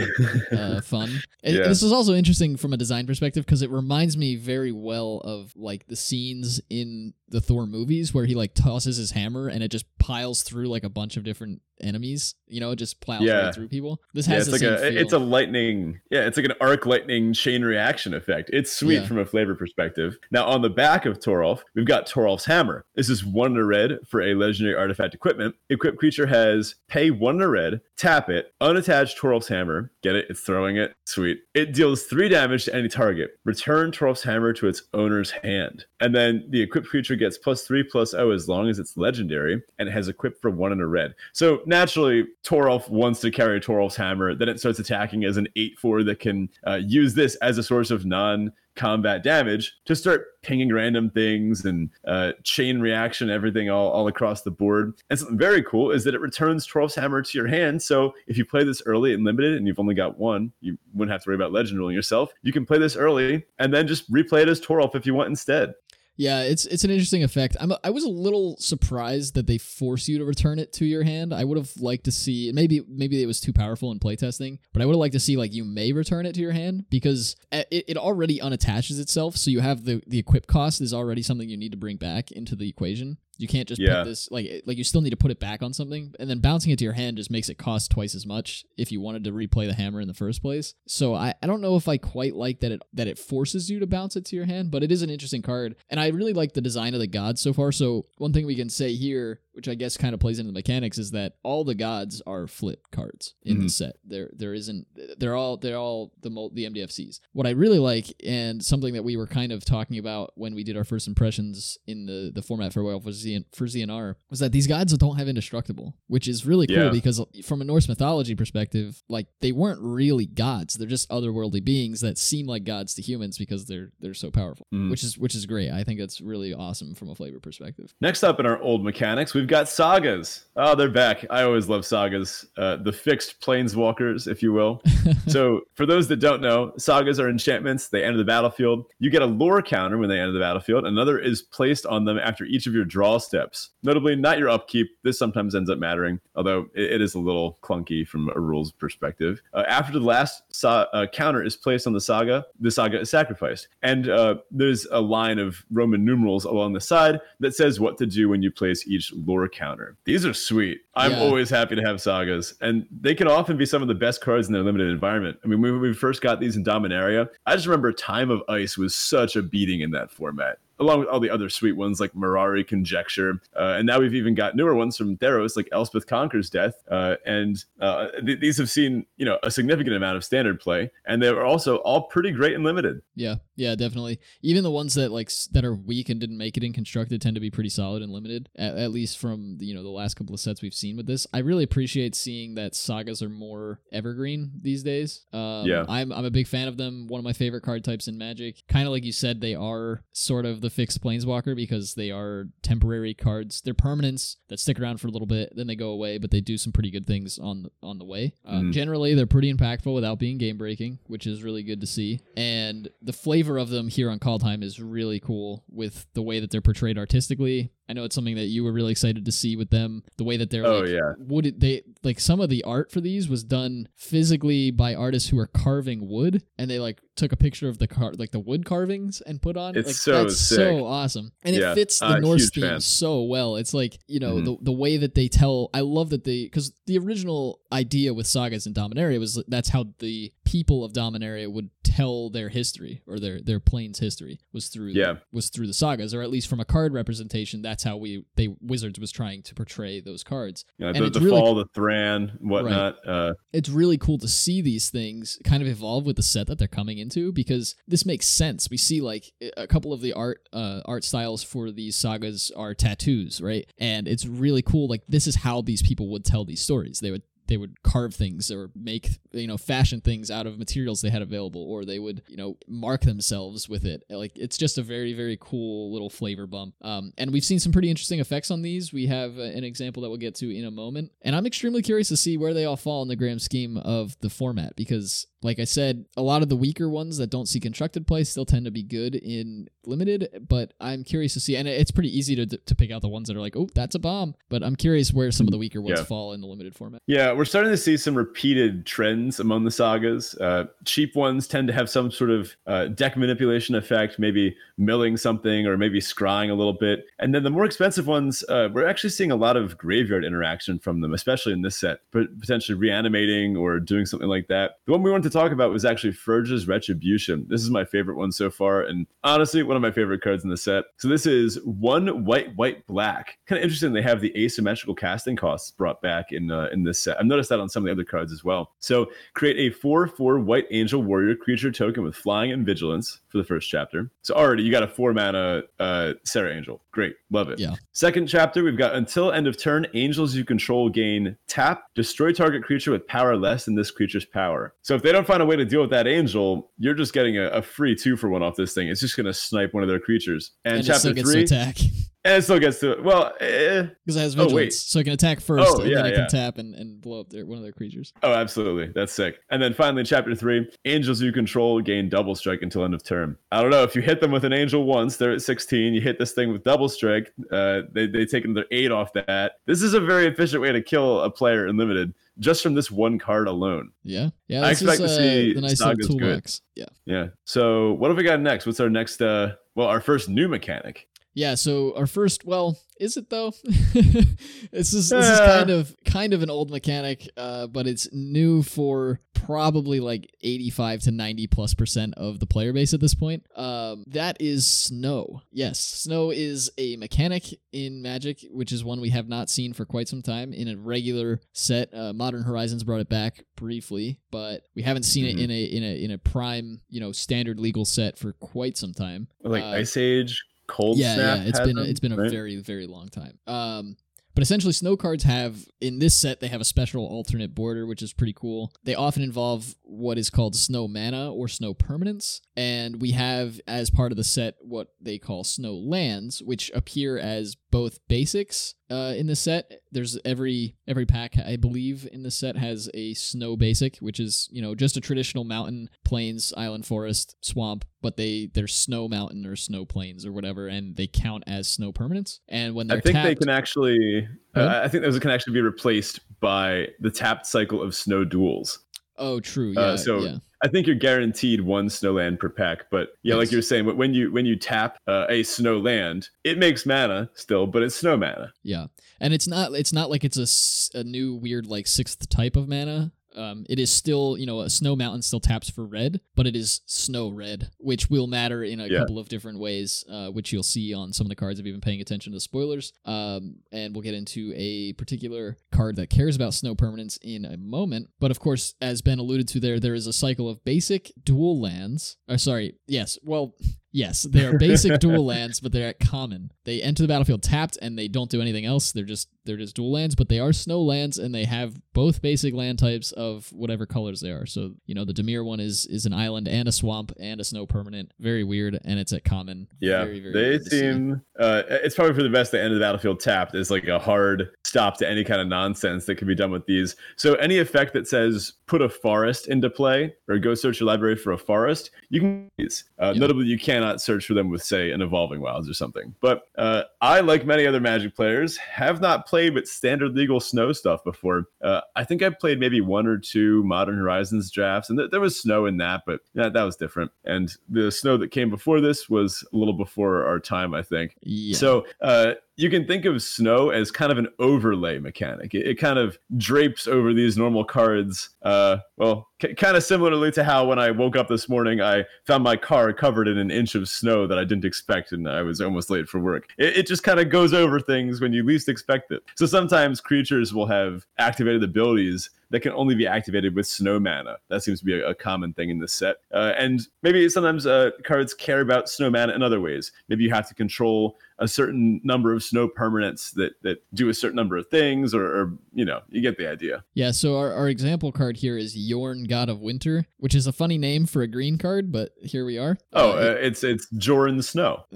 A: uh, fun. Yeah. This is also interesting from a design perspective because it reminds me very well of like the scenes in the Thor movies where he like tosses his hammer and it just piles through like a bunch of different enemies. You know, it just plows yeah. right through people. This has
B: yeah, it's like a feel. it's a lightning. Yeah, it's like an arc lightning chain reaction effect. It's sweet yeah. from a flavor perspective. Now on the back of Toralf, we've got Toralf's hammer. This is one in a red for a legendary artifact equipment. Equipped creature has pay one in a red, tap it, unattach Toralf's hammer. Get it? It's throwing it. Sweet. It deals three damage to any target. Return Toralf's hammer to its owner's hand, and then the equipped creature gets plus three plus O as long as it's legendary and it has equipped for one in a red. So naturally, Toralf wants to carry Toralf's hammer. Then it starts attacking as an 8 4 that can uh, use this as a source of non combat damage to start pinging random things and uh, chain reaction, everything all, all across the board. And something very cool is that it returns Toralf's Hammer to your hand. So if you play this early and limited and you've only got one, you wouldn't have to worry about legend ruling yourself. You can play this early and then just replay it as Toralf if you want instead.
A: Yeah, it's it's an interesting effect. I'm a, I was a little surprised that they force you to return it to your hand. I would have liked to see maybe maybe it was too powerful in playtesting, but I would have liked to see like you may return it to your hand because it, it already unattaches itself, so you have the the equip cost is already something you need to bring back into the equation. You can't just
B: Yeah.
A: put this like eh, like you still need to put it back on something, and then bouncing it to your hand just makes it cost twice as much if you wanted to replay the hammer in the first place. So I, I don't know if I quite like that it that it forces you to bounce it to your hand, but it is an interesting card, and I really like the design of the gods so far. So one thing we can say here, which I guess kind of plays into the mechanics, is that all the gods are flip cards in the mm-hmm. set. There there isn't they're all they're all the the MDFCs. What I really like and something that we were kind of talking about when we did our first impressions in the the format for Royal for Z for ZNR was that these gods don't have indestructible, which is really cool
B: Yeah.
A: because from a Norse mythology perspective, like they weren't really gods. They're just otherworldly beings that seem like gods to humans because they're they're so powerful.
B: Mm.
A: Which is which is great. I think that's really awesome from a flavor perspective.
B: Next up in our old mechanics, we've got sagas. Oh, they're back. I always love sagas, uh, the fixed planeswalkers, if you will. so, for those that don't know, sagas are enchantments. They enter the battlefield. You get a lore counter when they enter the battlefield. Another is placed on them after each of your steps. Notably, not your upkeep. This sometimes ends up mattering, although it, it is a little clunky from a rules perspective. Uh, after the last uh, counter is placed on the saga, the saga is sacrificed. And uh, there's a line of Roman numerals along the side that says what to do when you place each lore counter. These are sweet. I'm
A: Yeah.
B: always happy to have sagas, and they can often be some of the best cards in their limited environment. I mean, when we first got these in Dominaria, I just remember Time of Ice was such a beating in that format. Along with all the other sweet ones like Mirari Conjecture, uh, and now we've even got newer ones from Theros like Elspeth Conquers Death, uh, and uh, th- these have seen you know a significant amount of standard play, and they are also all pretty great and limited.
A: Yeah, yeah, definitely. Even the ones that like that are weak and didn't make it in constructed tend to be pretty solid and limited. At, at least from the, you know the last couple of sets we've seen with this. I really appreciate seeing that sagas are more evergreen these days. Um,
B: Yeah.
A: I'm I'm a big fan of them. One of my favorite card types in Magic. Kind of like you said, they are sort of the fixed planeswalker because they are temporary cards. They're permanents that stick around for a little bit, then they go away, but they do some pretty good things on the, on the way. Uh,
B: Mhm.
A: Generally, they're pretty impactful without being game breaking, which is really good to see. And the flavor of them here on Kaldheim is really cool with the way that they're portrayed artistically. I know it's something that you were really excited to see with them. The way that they're
B: Oh,
A: like,
B: yeah.
A: would it, they like some of the art for these was done physically by artists who are carving wood, and they like took a picture of the car like the wood carvings and put on.
B: It's
A: like,
B: so
A: that's
B: sick.
A: so awesome, and
B: Yeah,
A: it fits the
B: uh,
A: Norse theme
B: fan.
A: so well. It's like you know
B: Mhm.
A: the the way that they tell. I love that they because the original idea with sagas and Dominaria was that's how the people of Dominaria would tell their history or their their plane's history was through
B: Yeah.
A: was through the sagas or at least from a card representation. That's how we they Wizards was trying to portray those cards.
B: Know,
A: And
B: the, the
A: really-
B: fall, the Thran, whatnot. Uh,
A: it's really cool to see these things kind of evolve with the set that they're coming into because this makes sense. We see like a couple of the art uh, art styles for these sagas are tattoos, right? And it's really cool. Like this is how these people would tell these stories. They would they would carve things or make you know fashion things out of materials they had available or they would you know mark themselves with it like it's just a very very cool little flavor bump um, and we've seen some pretty interesting effects on these we have uh, an example that we'll get to in a moment and i'm extremely curious to see where they all fall in the grand scheme of the format because like I said, a lot of the weaker ones that don't see constructed play still tend to be good in limited, but I'm curious to see, and it's pretty easy to, to pick out the ones that are like, oh, that's a bomb. But I'm curious where some of the weaker ones
B: Yeah.
A: fall in the limited format.
B: Yeah, we're starting to see some repeated trends among the sagas. Uh, cheap ones tend to have some sort of uh, deck manipulation effect, maybe milling something or maybe scrying a little bit. And then the more expensive ones, uh, we're actually seeing a lot of graveyard interaction from them, especially in this set, pot- potentially reanimating or doing something like that. The one we wanted to talk about was actually Firja's Retribution. This is my favorite one so far, and honestly, one of my favorite cards in the set. So this is one white, white, black. Kind of interesting. They have the asymmetrical casting costs brought back in uh, in this set. I've noticed that on some of the other cards as well. So create a 4 4 white angel warrior creature token with flying and vigilance for the first chapter. So already you got a four mana uh, Serra Angel. Great. Love it.
A: Yeah.
B: Second chapter, we've got until end of turn, angels you control gain tap, destroy target creature with power less than this creature's power. So if they don't find a way to deal with that angel, you're just getting a, a free two for one off this thing. It's just going to snipe one of their creatures. And,
A: And,
B: chapter three,
A: attack
B: and it still gets to it. Well, eh,
A: because it has
B: Oh, wait.
A: vigilance, so it can attack first,
B: Oh,
A: and
B: yeah,
A: then it
B: yeah.
A: can tap and, and blow up their, one of their creatures.
B: Oh, absolutely. That's sick. And then finally, chapter three angels you control gain double strike until end of term. I don't know. If you hit them with an angel once, they're at 16. You hit this thing with double strike, uh, they, they take another eight off that. This is a very efficient way to kill a player in limited just from this one card alone.
A: Yeah, yeah.
B: I expect
A: is,
B: to see
A: uh, the nice little
B: Saga's good.
A: Yeah.
B: Yeah. So what have we got next? What's our next, uh, well, our first new mechanic?
A: Yeah, so our first, well, is it though? this is this is
B: Uh.
A: kind of kind of an old mechanic, uh, but it's new for probably like eighty five to ninety plus percent of the player base at this point. Um, that is snow. Yes, snow is a mechanic in Magic, which is one we have not seen for quite some time in a regular set. Uh, Modern Horizons brought it back briefly, but we haven't seen
B: Mhm.
A: it in a in a in a prime, you know, standard legal set for quite some time.
B: Like
A: Uh,
B: Ice Age, Cold
A: yeah,
B: Snap?
A: yeah. It's been a, it's been a
B: right?
A: very very long time. Um, but essentially, snow cards have in this set they have a special alternate border, which is pretty cool. They often involve what is called snow mana or snow permanence, and we have as part of the set what they call snow lands, which appear as both basics uh, in the set. There's every every pack I believe in the set has a snow basic, which is you know just a traditional mountain, plains, island, forest, swamp, but they they're snow mountain or snow plains or whatever, and they count as snow permanents. And when they're
B: I think
A: tapped,
B: they can actually. Uh, I think those can actually be replaced by the tapped cycle of snow duels.
A: oh true, yeah,
B: Uh, so
A: yeah.
B: I think you're guaranteed one snow land per pack, but yeah, like you're saying, when you when you tap uh, a snow land, it makes mana still, but it's snow mana.
A: Yeah, and it's not it's not like it's a, a new weird like sixth type of mana. Um, it is still you know a snow mountain still taps for red, but it is snow red, which will matter in a
B: Yeah.
A: couple of different ways, uh, which you'll see on some of the cards if you've been paying attention to spoilers. Um, and we'll get into a particular card that cares about snow permanence in a moment. But of course, as Ben alluded to, there there is a cycle of basic dual lands. Or sorry, yes, well. Yes, they are basic dual lands, but they're at common. They enter the battlefield tapped, and they don't do anything else. They're just they're just dual lands, but they are snow lands, and they have both basic land types of whatever colors they are. So you know, the Dimir one is is an island and a swamp and a snow permanent. Very weird, and it's at common.
B: Yeah,
A: very, very
B: they
A: weird to see.
B: seem. Uh, it's probably for the best to end the battlefield tapped is like a hard stop to any kind of nonsense that can be done with these. So any effect that says put a forest into play or go search your library for a forest, you can use. Uh,
A: Yeah.
B: Notably, you cannot search for them with say an evolving wilds or something. But uh, I, like many other Magic players, have not played with standard legal snow stuff before. Uh, I think I played maybe one or two Modern Horizons drafts, and th- there was snow in that, but yeah, that was different. And the snow that came before this was a little before our time, I think.
A: Yeah.
B: So uh, you can think of snow as kind of an overlay mechanic. It, it kind of drapes over these normal cards. Uh, well, k- kind of similarly to how when I woke up this morning, I found my car covered in an inch of snow that I didn't expect, and I was almost late for work. It, it just kind of goes over things when you least expect it. So sometimes creatures will have activated abilities that can only be activated with snow mana. That seems to be a, a common thing in this set. Uh, and maybe sometimes uh, cards care about snow mana in other ways. Maybe you have to control a certain number of snow permanents that that do a certain number of things, or, or you know, you get the idea.
A: Yeah, so our, our example card here is Jorn, God of Winter, which is a funny name for a green card, but here we are.
B: Oh,
A: Uh,
B: uh, it's it's Joran Snow.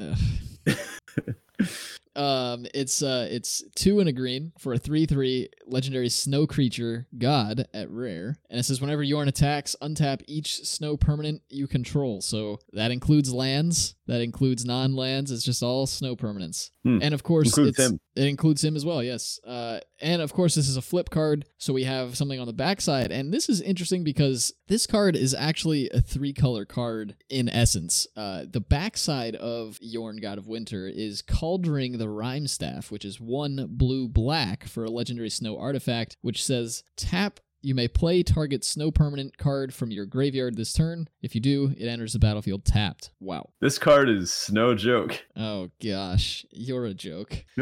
A: Um, it's uh, it's two and a green for a three-three legendary snow creature god at rare, and it says whenever Jorn attacks, untap each snow permanent you control. So that includes lands, that includes non-lands. It's just all snow permanents,
B: Hmm.
A: and of course
B: Includes
A: it's,
B: him.
A: It includes him as well. Yes, uh, and of course this is a flip card, so we have something on the backside, and this is interesting because this card is actually a three-color card in essence. Uh, the backside of Jorn, God of Winter, is Kaldring the Rimestaff, which is one blue black for a legendary snow artifact, which says tap. You may play target snow permanent card from your graveyard this turn. If you do, it enters the battlefield tapped. Wow.
B: This card is no joke.
A: Oh gosh, you're a joke.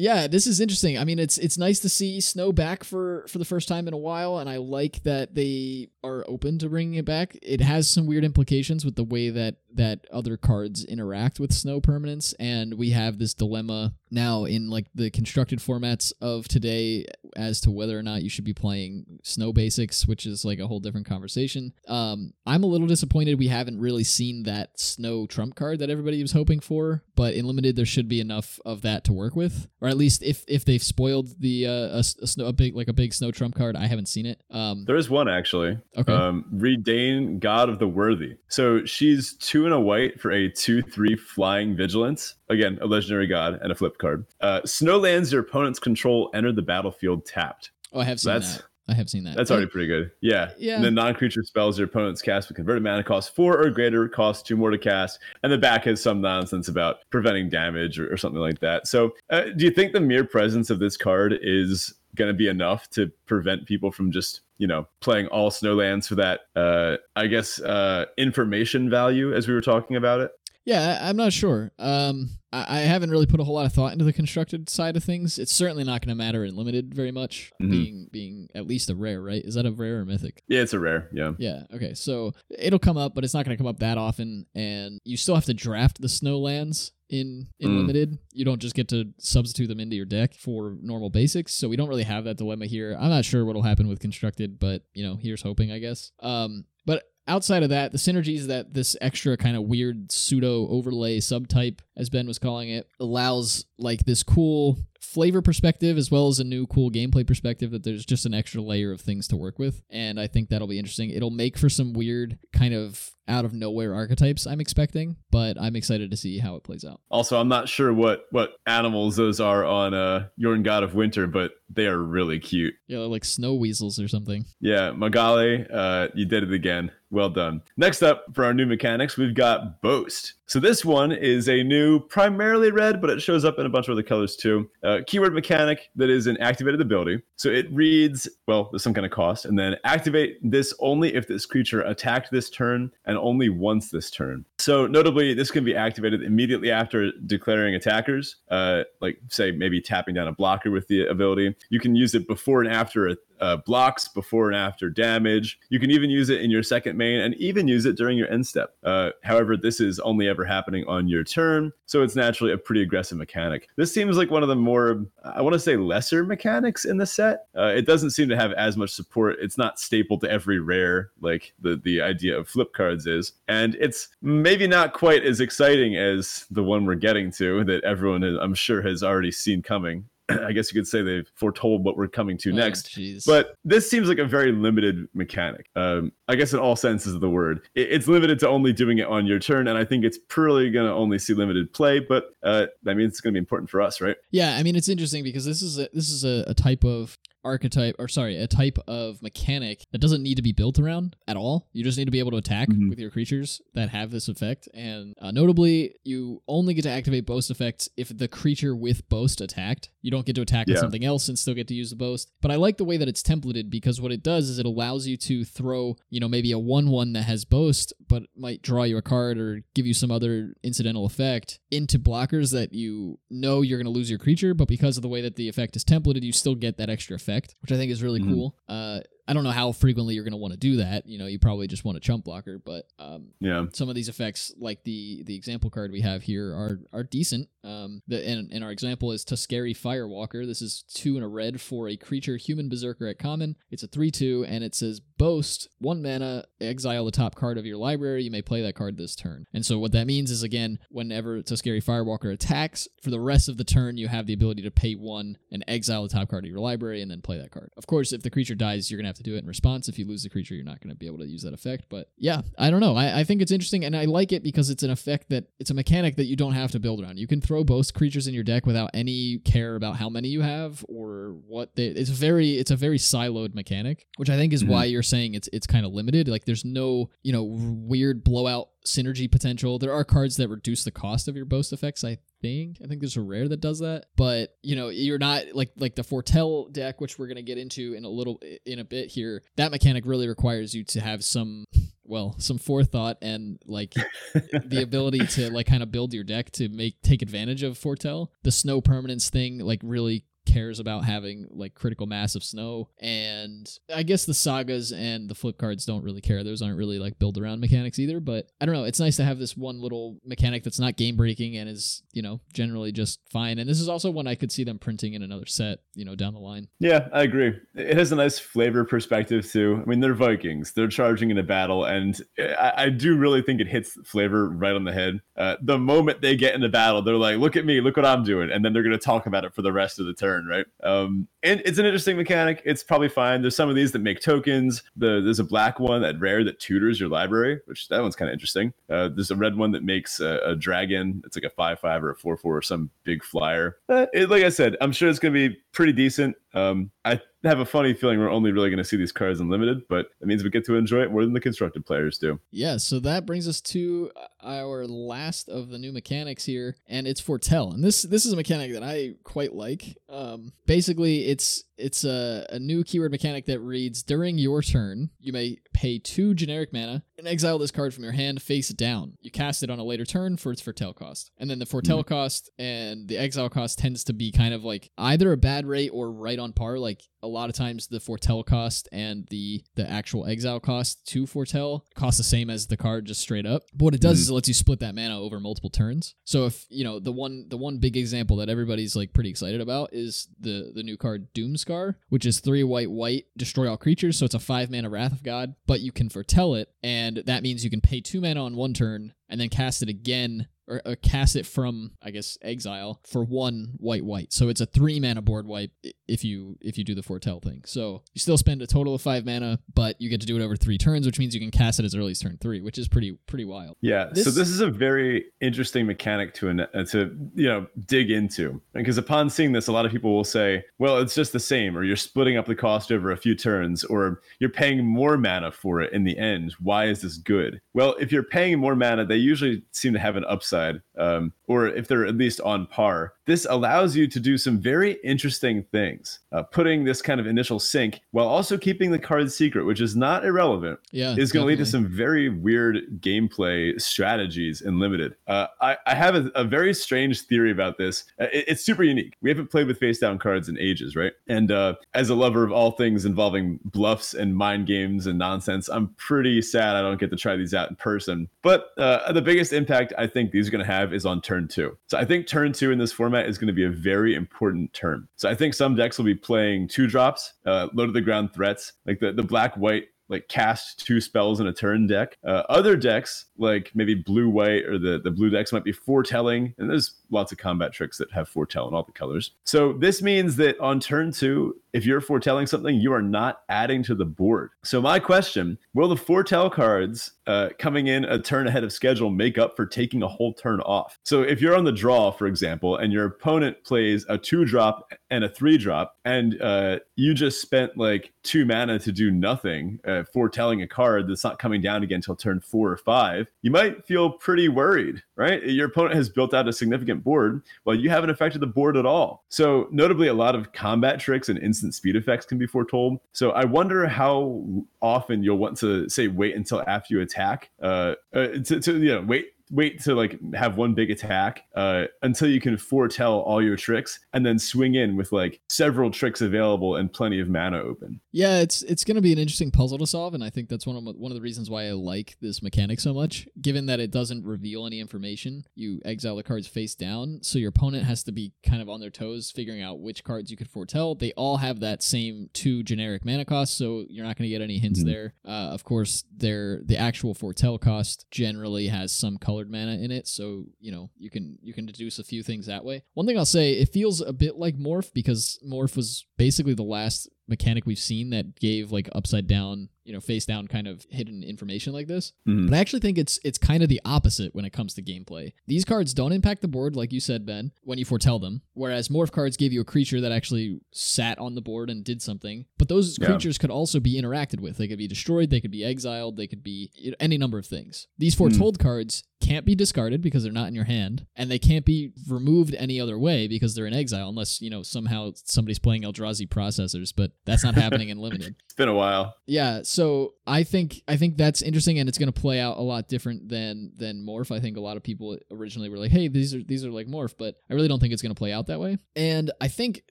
A: Yeah, this is interesting. I mean, it's it's nice to see snow back for for the first time in a while, and I like that they are open to bringing it back. It has some weird implications with the way that that other cards interact with snow permanence, and we have this dilemma now in like the constructed formats of today as to whether or not you should be playing snow basics, which is like a whole different conversation. Um, I'm a little disappointed we haven't really seen that snow trump card that everybody was hoping for, but in limited there should be enough of that to work with, or at least if if they've spoiled the uh, a, a snow a big like a big snow trump card, I haven't seen it. Um,
B: there is one actually.
A: Okay.
B: Um, Reidane, God of the Worthy. So she's two and a white for a two three flying vigilance. Again, a legendary god and a flip card. Uh, snow lands your opponent's control enter the battlefield tapped.
A: Oh, I have seen
B: That's-
A: that. I have seen that.
B: That's already pretty good. Yeah.
A: Yeah.
B: And then non-creature spells your opponent's cast with converted mana cost four or greater, cost two more to cast, and the back has some nonsense about preventing damage or, or something like that. So, uh, do you think the mere presence of this card is going to be enough to prevent people from just you know playing all snowlands for that? Uh, I guess uh, information value, as we were talking about it.
A: Yeah, I- I'm not sure. Um, I, I haven't really put a whole lot of thought into the constructed side of things. It's certainly not going to matter in limited very much,
B: Mhm.
A: being being at least a rare, right? Is that a rare or mythic?
B: Yeah, it's a rare. Yeah.
A: Yeah. Okay. So it'll come up, but it's not going to come up that often, and you still have to draft the snow lands in in
B: Mm.
A: limited. You don't just get to substitute them into your deck for normal basics. So we don't really have that dilemma here. I'm not sure what'll happen with constructed, but you know, here's hoping, I guess. Um, but outside of that, the synergies that this extra kind of weird pseudo overlay subtype, as Ben was calling it, allows like this cool flavor perspective as well as a new cool gameplay perspective that there's just an extra layer of things to work with and i think that'll be interesting it'll make for some weird kind of out of nowhere archetypes i'm expecting but i'm excited to see how it plays out
B: Also, I'm not sure what what animals those are on uh Jorn God of Winter, but they are really cute.
A: yeah they're like snow weasels or something
B: Yeah, Magale, uh, you did it again. Well done. Next up for our new mechanics, we've got Boast. So this one is a new, primarily red, but it shows up in a bunch of other colors too. Uh, keyword mechanic that is an activated ability. So it reads, well, there's some kind of cost, and then activate this only if this creature attacked this turn and only once this turn. So notably, this can be activated immediately after declaring attackers, uh, like say maybe tapping down a blocker with the ability. You can use it before and after uh, blocks, before and after damage. You can even use it in your second main and even use it during your end step. Uh, however, this is only ever happening on your turn, so it's naturally a pretty aggressive mechanic. This seems like one of the more, I want to say, lesser mechanics in the set. Uh, it doesn't seem to have as much support. It's not staple to every rare like the the idea of flip cards is, and it's maybe not quite as exciting as the one we're getting to that everyone, I'm sure, has already seen coming. I guess you could say they've foretold what we're coming to
A: Oh,
B: next.
A: jeez
B: But this seems like a very limited mechanic. Um, I guess in all senses of the word, it, it's limited to only doing it on your turn, and I think it's purely going to only see limited play. But uh, that means it's going to be important for us, right?
A: Yeah, I mean it's interesting because this is a this is a, a type of archetype or sorry, a type of mechanic that doesn't need to be built around at all. You just need to be able to attack
B: Mhm.
A: with your creatures that have this effect. And uh, notably, you only get to activate boast effects if the creature with boast attacked. You don't get to attack with something else and still get to use the boast. But I like the way that it's templated because what it does is it allows you to throw, you know, maybe a one one that has boast, but might draw you a card or give you some other incidental effect into blockers that you know you're going to lose your creature, but because of the way that the effect is templated, you still get that extra effect, which I think is really
B: Mhm.
A: cool. Uh, I don't know how frequently you're going to want to do that. You know, you probably just want a chump blocker, but um,
B: Yeah.
A: some of these effects, like the the example card we have here, are are decent. Um, the and, and our example is Tuskeri Firewalker. This is two and a red for a creature human berserker at common. It's a three two, and it says boast one mana, exile the top card of your library. You may play that card this turn. And so what that means is again, whenever Tuskeri Firewalker attacks, for the rest of the turn, you have the ability to pay one and exile the top card of your library, and then play that card. Of course, if the creature dies, you're gonna have to do it in response. If you lose the creature, you're not gonna be able to use that effect. But yeah, I don't know. I, I think it's interesting, and I like it because it's an effect that it's a mechanic that you don't have to build around. You can throw both creatures in your deck without any care about how many you have or what they. It's very it's a very siloed mechanic, which I think is
B: Mhm.
A: why you're saying it's it's kind of limited. Like there's no you know weird blowout synergy potential. There are cards that reduce the cost of your boast effects. I think I think there's a rare that does that, but you know you're not like like the Foretell deck, which we're gonna get into in a little in a bit here. That mechanic really requires you to have some well, some forethought and like the ability to like kind of build your deck to make take advantage of foretell. The snow permanence thing like really cares about having like critical mass of snow. And i guess the sagas and the flip cards don't really care. Those aren't really like build around mechanics either. But i don't know. It's nice to have this one little mechanic that's not game breaking and is you know generally just fine. And this is also one i could see them printing in another set you know down the line.
B: Yeah i agree. It has a nice flavor perspective too. I mean they're vikings. They're charging in a battle. And i, I do really think it hits flavor right on the head. Uh, the moment they get in a battle they're like look at me. Look what i'm doing. And then they're going to talk about it for the rest of the turn right? Um, and it's an interesting mechanic. It's probably fine. There's some of these that make tokens. The, there's a black one that rare that tutors your library, which that one's kind of interesting. Uh, there's a red one that makes a, a, dragon. It's like a five five or a four four or some big flyer. Uh, it, like I said, I'm sure it's to be pretty decent. Um, I have a funny feeling we're only really going to see these cards unlimited, but it means we get to enjoy it more than the constructed players do.
A: Yeah, so that brings us to our last of the new mechanics here, and it's foretell. And this this is a mechanic that I quite like. Um, basically, it's it's a, a new keyword mechanic that reads during your turn, you may pay two generic mana and exile this card from your hand face down. You cast it on a later turn for its foretell cost. And then the foretell mm-hmm. cost and the exile cost tends to be kind of like either a bad rate or right on par. Like a lot of times the foretell cost and the the actual exile cost to foretell cost the same as the card just straight up. But what it does mm-hmm. is it lets you split that mana over multiple turns. So if you know the one the one big example that everybody's like pretty excited about is the the new card Doomskar which is three white white, destroy all creatures. So it's a five mana Wrath of God, but you can foretell it, and that means you can pay two mana on one turn and then cast it again or, or, cast it from I guess exile for one white white. So it's a three mana board wipe if you if you do the foretell thing. So you still spend a total of five mana, but you get to do it over three turns, which means you can cast it as early as turn three, which is pretty pretty wild.
B: Yeah. This, so this is a very interesting mechanic to uh, to you know dig into because upon seeing this, a lot of people will say, well, it's just the same, or you're splitting up the cost over a few turns, or you're paying more mana for it in the end. Why is this good? Well, if you're paying more mana, they usually seem to have an upside, um, or if they're at least on par. This allows you to do some very interesting things, uh, putting this kind of initial sync while also keeping the card secret, which is not irrelevant.
A: Yeah,
B: is going to lead to some very weird gameplay strategies in limited. Uh, I, I, have a, a, very strange theory about this. Uh, it, it's super unique. We haven't played with face down cards in ages, right? And uh, as a lover of all things involving bluffs and mind games and nonsense, I'm pretty sad I don't get to try these out in person. But uh, the biggest impact I think these are going to have is on turn two. So I think turn two in this format is going to be a very important term. So I think some decks will be playing two drops, uh, low to the ground threats, like the, the black white like cast two spells in a turn deck. Uh, other decks, like maybe blue white or the, the blue decks, might be foretelling. And there's lots of combat tricks that have foretell in all the colors. So this means that on turn two, if you're foretelling something, you are not adding to the board. So my question: Will the foretell cards uh, coming in a turn ahead of schedule make up for taking a whole turn off? So if you're on the draw, for example, and your opponent plays a two drop and a three drop, and uh, you just spent like two mana to do nothing, uh, foretelling a card that's not coming down again until turn four or five, you might feel pretty worried, right? Your opponent has built out a significant board while you haven't affected the board at all. So notably, a lot of combat tricks and instant speed effects can be foretold. So I wonder how often you'll want to say wait until after you attack, uh, uh to, to you know wait wait to like have one big attack uh, until you can foretell all your tricks and then swing in with like several tricks available and plenty of mana open.
A: Yeah, it's it's going to be an interesting puzzle to solve, and I think that's one of one of the reasons why I like this mechanic so much. Given that it doesn't reveal any information, you exile the cards face down, so your opponent has to be kind of on their toes figuring out which cards you could foretell. They all have that same two generic mana cost, so you're not going to get any hints mm-hmm. there. Uh, of course, their the actual foretell cost generally has some color colored mana in it, so you know you can you can deduce a few things that way. One thing I'll say, it feels a bit like Morph because Morph was basically the last mechanic we've seen that gave like upside down, you know, face down kind of hidden information like this. Mm-hmm. But I actually think it's it's kind of the opposite when it comes to gameplay. These cards don't impact the board like you said, Ben, when you foretell them. Whereas morph cards gave you a creature that actually sat on the board and did something. But those yeah. creatures could also be interacted with. They could be destroyed, they could be exiled, they could be you know, any number of things. These foretold mm-hmm. cards can't be discarded because they're not in your hand, and they can't be removed any other way because they're in exile unless, you know, somehow somebody's playing Eldrazi processors. But that's not happening in limited.
B: It's been a while.
A: Yeah, so I think I think that's interesting, and it's going to play out a lot different than than morph. I think a lot of people originally were like, "Hey, these are these are like morph," but I really don't think it's going to play out that way. And I think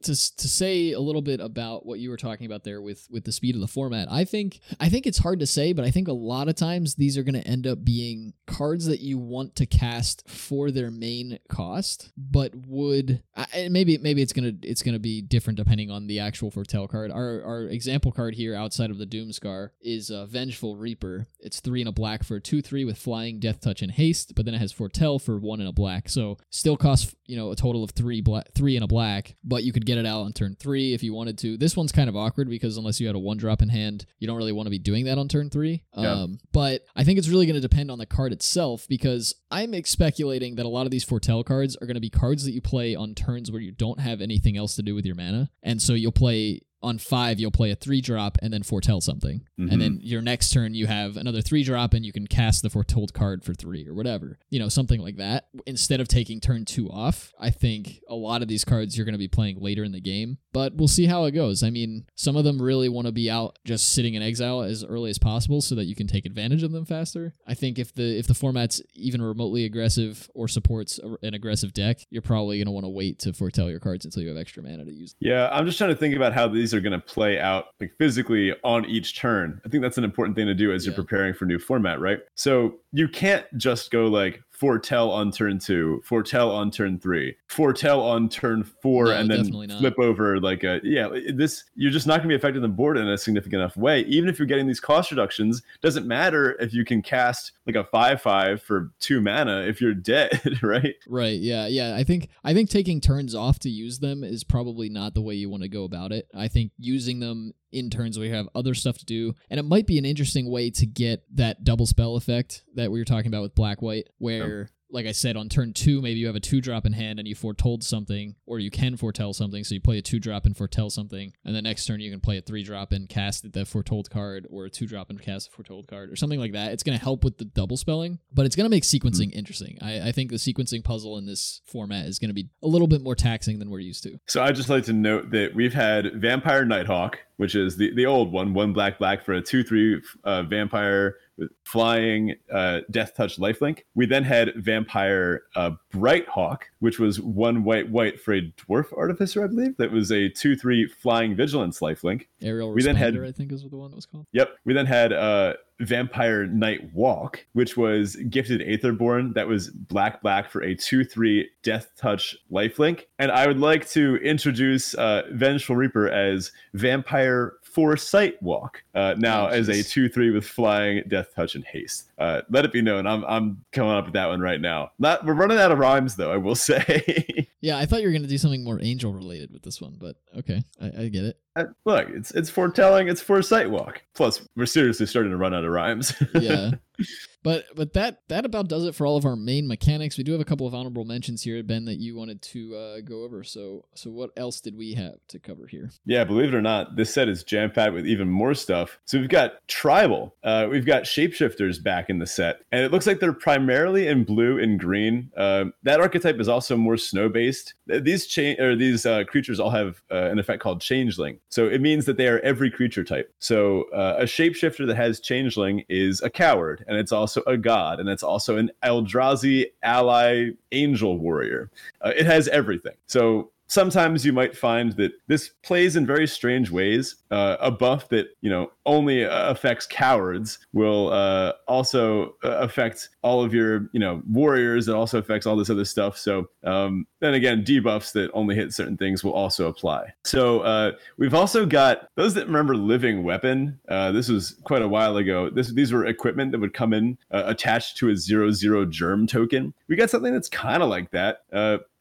A: to to say a little bit about what you were talking about there with with the speed of the format, I think I think it's hard to say, but I think a lot of times these are going to end up being cards that you want to cast for their main cost, but would I, maybe maybe it's gonna it's gonna be different depending on the actual foretell card. Our our example card here outside of the Doomskar is a Vengeful Reaper. It's three and a black for a two three with flying, death touch, and haste, but then it has foretell for one and a black. So still costs you know a total of three black three and a black, but you could get it out on turn three if you wanted to. This one's kind of awkward because unless you had a one drop in hand, you don't really want to be doing that on turn three.
B: Yeah.
A: Um, but I think it's really going to depend on the card itself because I'm speculating that a lot of these foretell cards are going to be cards that you play on turns where you don't have anything else to do with your mana, and so you'll play on five, you'll play a three drop and then foretell something.
B: Mhm.
A: And then your next turn, you have another three drop and you can cast the foretold card for three or whatever. You know, something like that. Instead of taking turn two off, I think a lot of these cards you're going to be playing later in the game, but we'll see how it goes. I mean, some of them really want to be out just sitting in exile as early as possible so that you can take advantage of them faster. I think if the if the format's even remotely aggressive or supports a- an aggressive deck, you're probably going to want to wait to foretell your cards until you have extra mana to use.
B: Yeah, I'm just trying to think about how these are going to play out like physically on each turn. I think that's an important thing to do as you're preparing for new format, right? So you can't just go like foretell on turn two, foretell on turn three, foretell on turn four,
A: No,
B: and then flip over like a yeah. This you're just not going to be affecting the board in a significant enough way. Even if you're getting these cost reductions, doesn't matter if you can cast like a five five for two mana if you're dead, right?
A: Right. Yeah. Yeah. I think I think taking turns off to use them is probably not the way you want to go about it. I think using them in we have other stuff to do, and it might be an interesting way to get that double spell effect that we were talking about with black white, where. Like I said, on turn two, maybe you have a two drop in hand and you foretold something, or you can foretell something. So you play a two drop and foretell something, and the next turn you can play a three drop and cast the foretold card, or a two drop and cast a foretold card, or something like that. It's going to help with the double spelling, but it's going to make sequencing mm-hmm. interesting. I, I think the sequencing puzzle in this format is going to be a little bit more taxing than we're used to.
B: So I'd just like to note that we've had Vampire Nighthawk, which is the, the old one, one black black for a two three uh, vampire flying uh, death touch lifelink. We then had Vampire uh, Bright Hawk, which was one white white for a dwarf artificer, I believe. That was a two three flying vigilance lifelink.
A: Aerial
B: We then had-
A: I think, is what the one that was called.
B: Yep. We then had uh, Vampire Night Walk, which was gifted Aetherborn. That was black black for a 2 3 Death Touch lifelink. And I would like to introduce uh, Vengeful Reaper as Vampire Foresight Walk, uh, now
A: Oh,
B: as a 2 3 with flying, death touch, and haste. Uh, let it be known, I'm, I'm coming up with that one right now. Not, we're running out of rhymes, though, I will say.
A: Yeah, I thought you were going to do something more angel related with this one, but okay, I, I get it.
B: Uh, Look, it's it's foretelling, it's foresight walk. Plus, we're seriously starting to run out of rhymes.
A: Yeah. But but that that about does it for all of our main mechanics. We do have a couple of honorable mentions here, Ben, that you wanted to uh, go over. So so what else did we have to cover here?
B: Yeah, believe it or not, this set is jam packed with even more stuff. So we've got tribal, uh, we've got shapeshifters back in the set, and it looks like they're primarily in blue and green. Uh, that archetype is also more snow based. These cha- or these uh, creatures all have uh, an effect called changeling, so it means that they are every creature type. So uh, a shapeshifter that has changeling is a coward, and it's also a god, and it's also an Eldrazi ally angel warrior. Uh, it has everything. So sometimes you might find that this plays in very strange ways. Uh, a buff that you know only uh, affects cowards will uh, also uh, affect all of your you know warriors. It also affects all this other stuff. So um, then again, debuffs that only hit certain things will also apply. So uh, we've also got those that remember Living Weapon. Uh, this was quite a while ago. This these were equipment that would come in attached to a zero zero germ token. We got something that's kind of like that.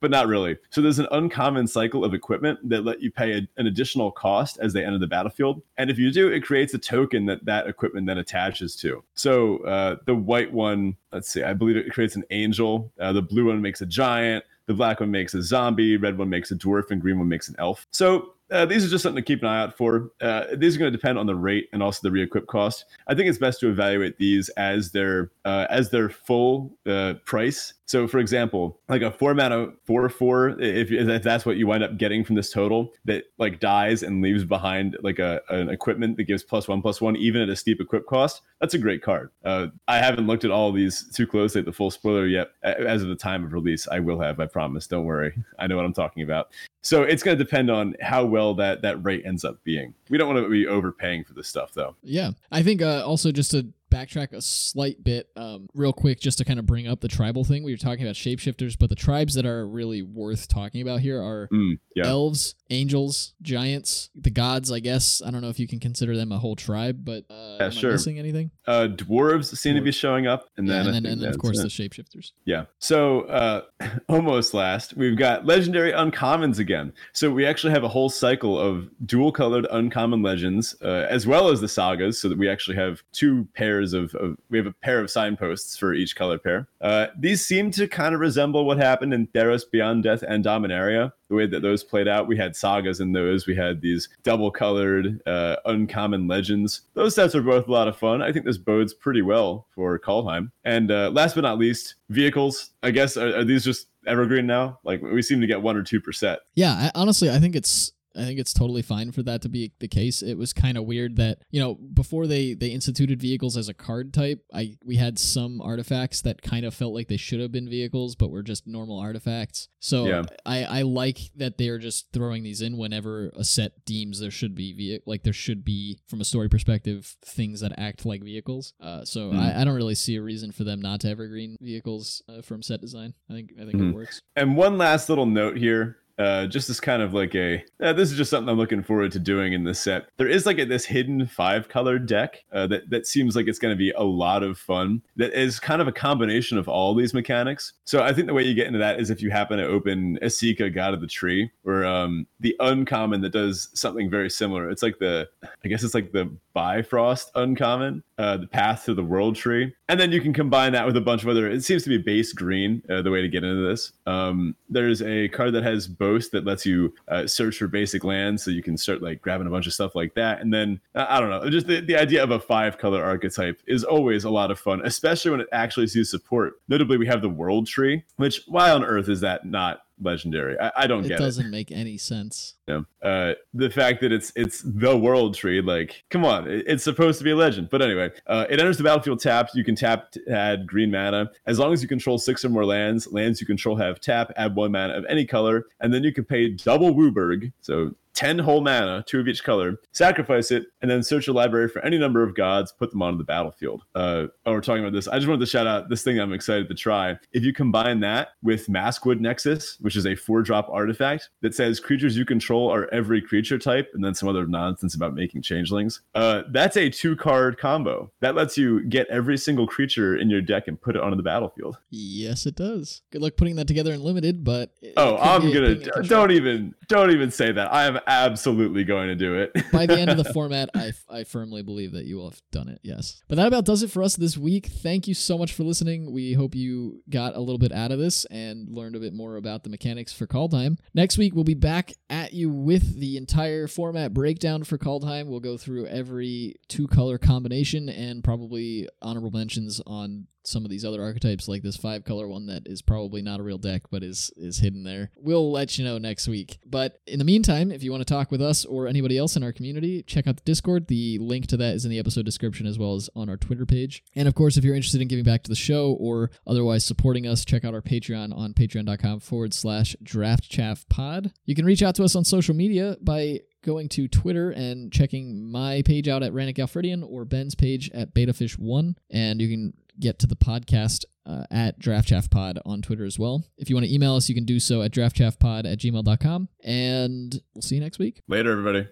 B: But not really. So there's an uncommon cycle of equipment that let you pay a, an additional cost as they enter the battlefield, and if you do, it creates a token that that equipment then attaches to. So uh, the white one, let's see, I believe it creates an angel. Uh, the blue one makes a giant. The black one makes a zombie, red one makes a dwarf, and green one makes an elf. So uh, these are just something to keep an eye out for. Uh, these are going to depend on the rate and also the re-equip cost. I think it's best to evaluate these as their uh, as their full uh, price. So, for example, like a format of four four, if, if that's what you wind up getting from this total, that like dies and leaves behind like a an equipment that gives plus one plus one, even at a steep equip cost, that's a great card. Uh, I haven't looked at all these too closely at the full spoiler yet. As of the time of release, I will have. I promise. Don't worry. I know what I'm talking about. So it's going to depend on how well that that rate ends up being. We don't want to be overpaying for this stuff, though.
A: Yeah, I think uh, also just to backtrack a slight bit, um, real quick, just to kind of bring up the tribal thing. We were talking about shapeshifters, but the tribes that are really worth talking about here are
B: Mm, yeah.
A: elves, angels, giants, the gods. I guess I don't know if you can consider them a whole tribe, but uh,
B: Yeah,
A: am
B: sure.
A: I missing anything?
B: Uh, dwarves seem to be showing up, and
A: yeah,
B: then
A: and then, and then of course
B: it.
A: the shapeshifters.
B: Yeah. So uh, almost last, we've got legendary uncommons again. So we actually have a whole cycle of dual colored uncommon legends, uh, as well as the sagas, so that we actually have two pairs of, of we have a pair of signposts for each color pair. Uh, these seem to kind of resemble what happened in Theros Beyond Death and Dominaria. The way that those played out, we had sagas in those. We had these double colored uh, uncommon legends. Those sets are both a lot of fun. I think this bodes pretty well for Kaldheim. And uh, last but not least, vehicles. I guess are, are these just evergreen now? Like we seem to get one or two per set.
A: Yeah, I, honestly, I think it's I think it's totally fine for that to be the case. It was kind of weird that you know before they they instituted vehicles as a card type, I we had some artifacts that kind of felt like they should have been vehicles, but were just normal artifacts. So
B: Yeah.
A: I I like that they're just throwing these in whenever a set deems there should be ve- like there should be from a story perspective things that act like vehicles. Uh, so
B: Mhm.
A: I, I don't really see a reason for them not to evergreen vehicles uh, from set design. I think I think
B: Mhm.
A: it works.
B: And one last little note here. Uh, just as kind of like a uh, this is just something I'm looking forward to doing in this set. There is like a, this hidden five color deck uh, that that seems like it's going to be a lot of fun. That is kind of a combination of all these mechanics. So I think the way you get into that is if you happen to open Esika, God of the Tree, or um, the uncommon that does something very similar. It's like the I guess it's like the Bifrost uncommon, uh, the Path to the World Tree, and then you can combine that with a bunch of other. It seems to be base green, uh, the way to get into this. Um, there's a card that has Boast that lets you uh, search for basic lands, so you can start like grabbing a bunch of stuff like that. And then I don't know, just the, the idea of a five color archetype is always a lot of fun, especially when it actually sees support. Notably, we have the World Tree, which why on earth is that not legendary? I, I don't
A: It
B: get it.
A: doesn't make any sense.
B: Yeah. Uh, the fact that it's it's the world tree, like, come on, it- it's supposed to be a legend. But anyway, uh, it enters the battlefield tapped. You can tap to add green mana as long as you control six or more lands. Lands you control have tap, add one mana of any color, and then you can pay double WUBRG, so 10 whole mana, two of each color, sacrifice it, and then search your library for any number of gods, put them onto the battlefield. Uh, oh, we're talking about this. I just wanted to shout out this thing I'm excited to try. If you combine that with Maskwood Nexus, which is a four drop artifact that says creatures you control are every creature type, and then some other nonsense about making changelings, uh, that's a two card combo. That lets you get every single creature in your deck and put it onto the battlefield.
A: Yes, it does. Good luck putting that together in limited, but
B: Oh, I'm
A: a construct-
B: don't even don't even say that. I am absolutely going to do it.
A: By the end of the format, I, I firmly believe that you will have done it. Yes. But that about does it for us this week. Thank you so much for listening. We hope you got a little bit out of this and learned a bit more about the mechanics for Kaldheim. Next week, we'll be back at you with the entire format breakdown for Time. We'll go through every two color combination and probably honorable mentions on some of these other archetypes like this five color one that is probably not a real deck but is is hidden there. We'll let you know next week. But in the meantime if you want to talk with us or anybody else in our community check out the discord. The link to that is in the episode description as well as on our twitter page. And of course if you're interested in giving back to the show or otherwise supporting us check out our patreon on patreon.com forward slash draft chaff pod. You can reach out to us on social media by going to Twitter and checking my page out at Rannick Alfredian or Ben's page at BetaFish1. And you can get to the podcast uh, at DraftChaffPod on Twitter as well. If you want to email us, you can do so at draftchaffpod at gmail.com. And we'll see you next week.
B: Later, everybody.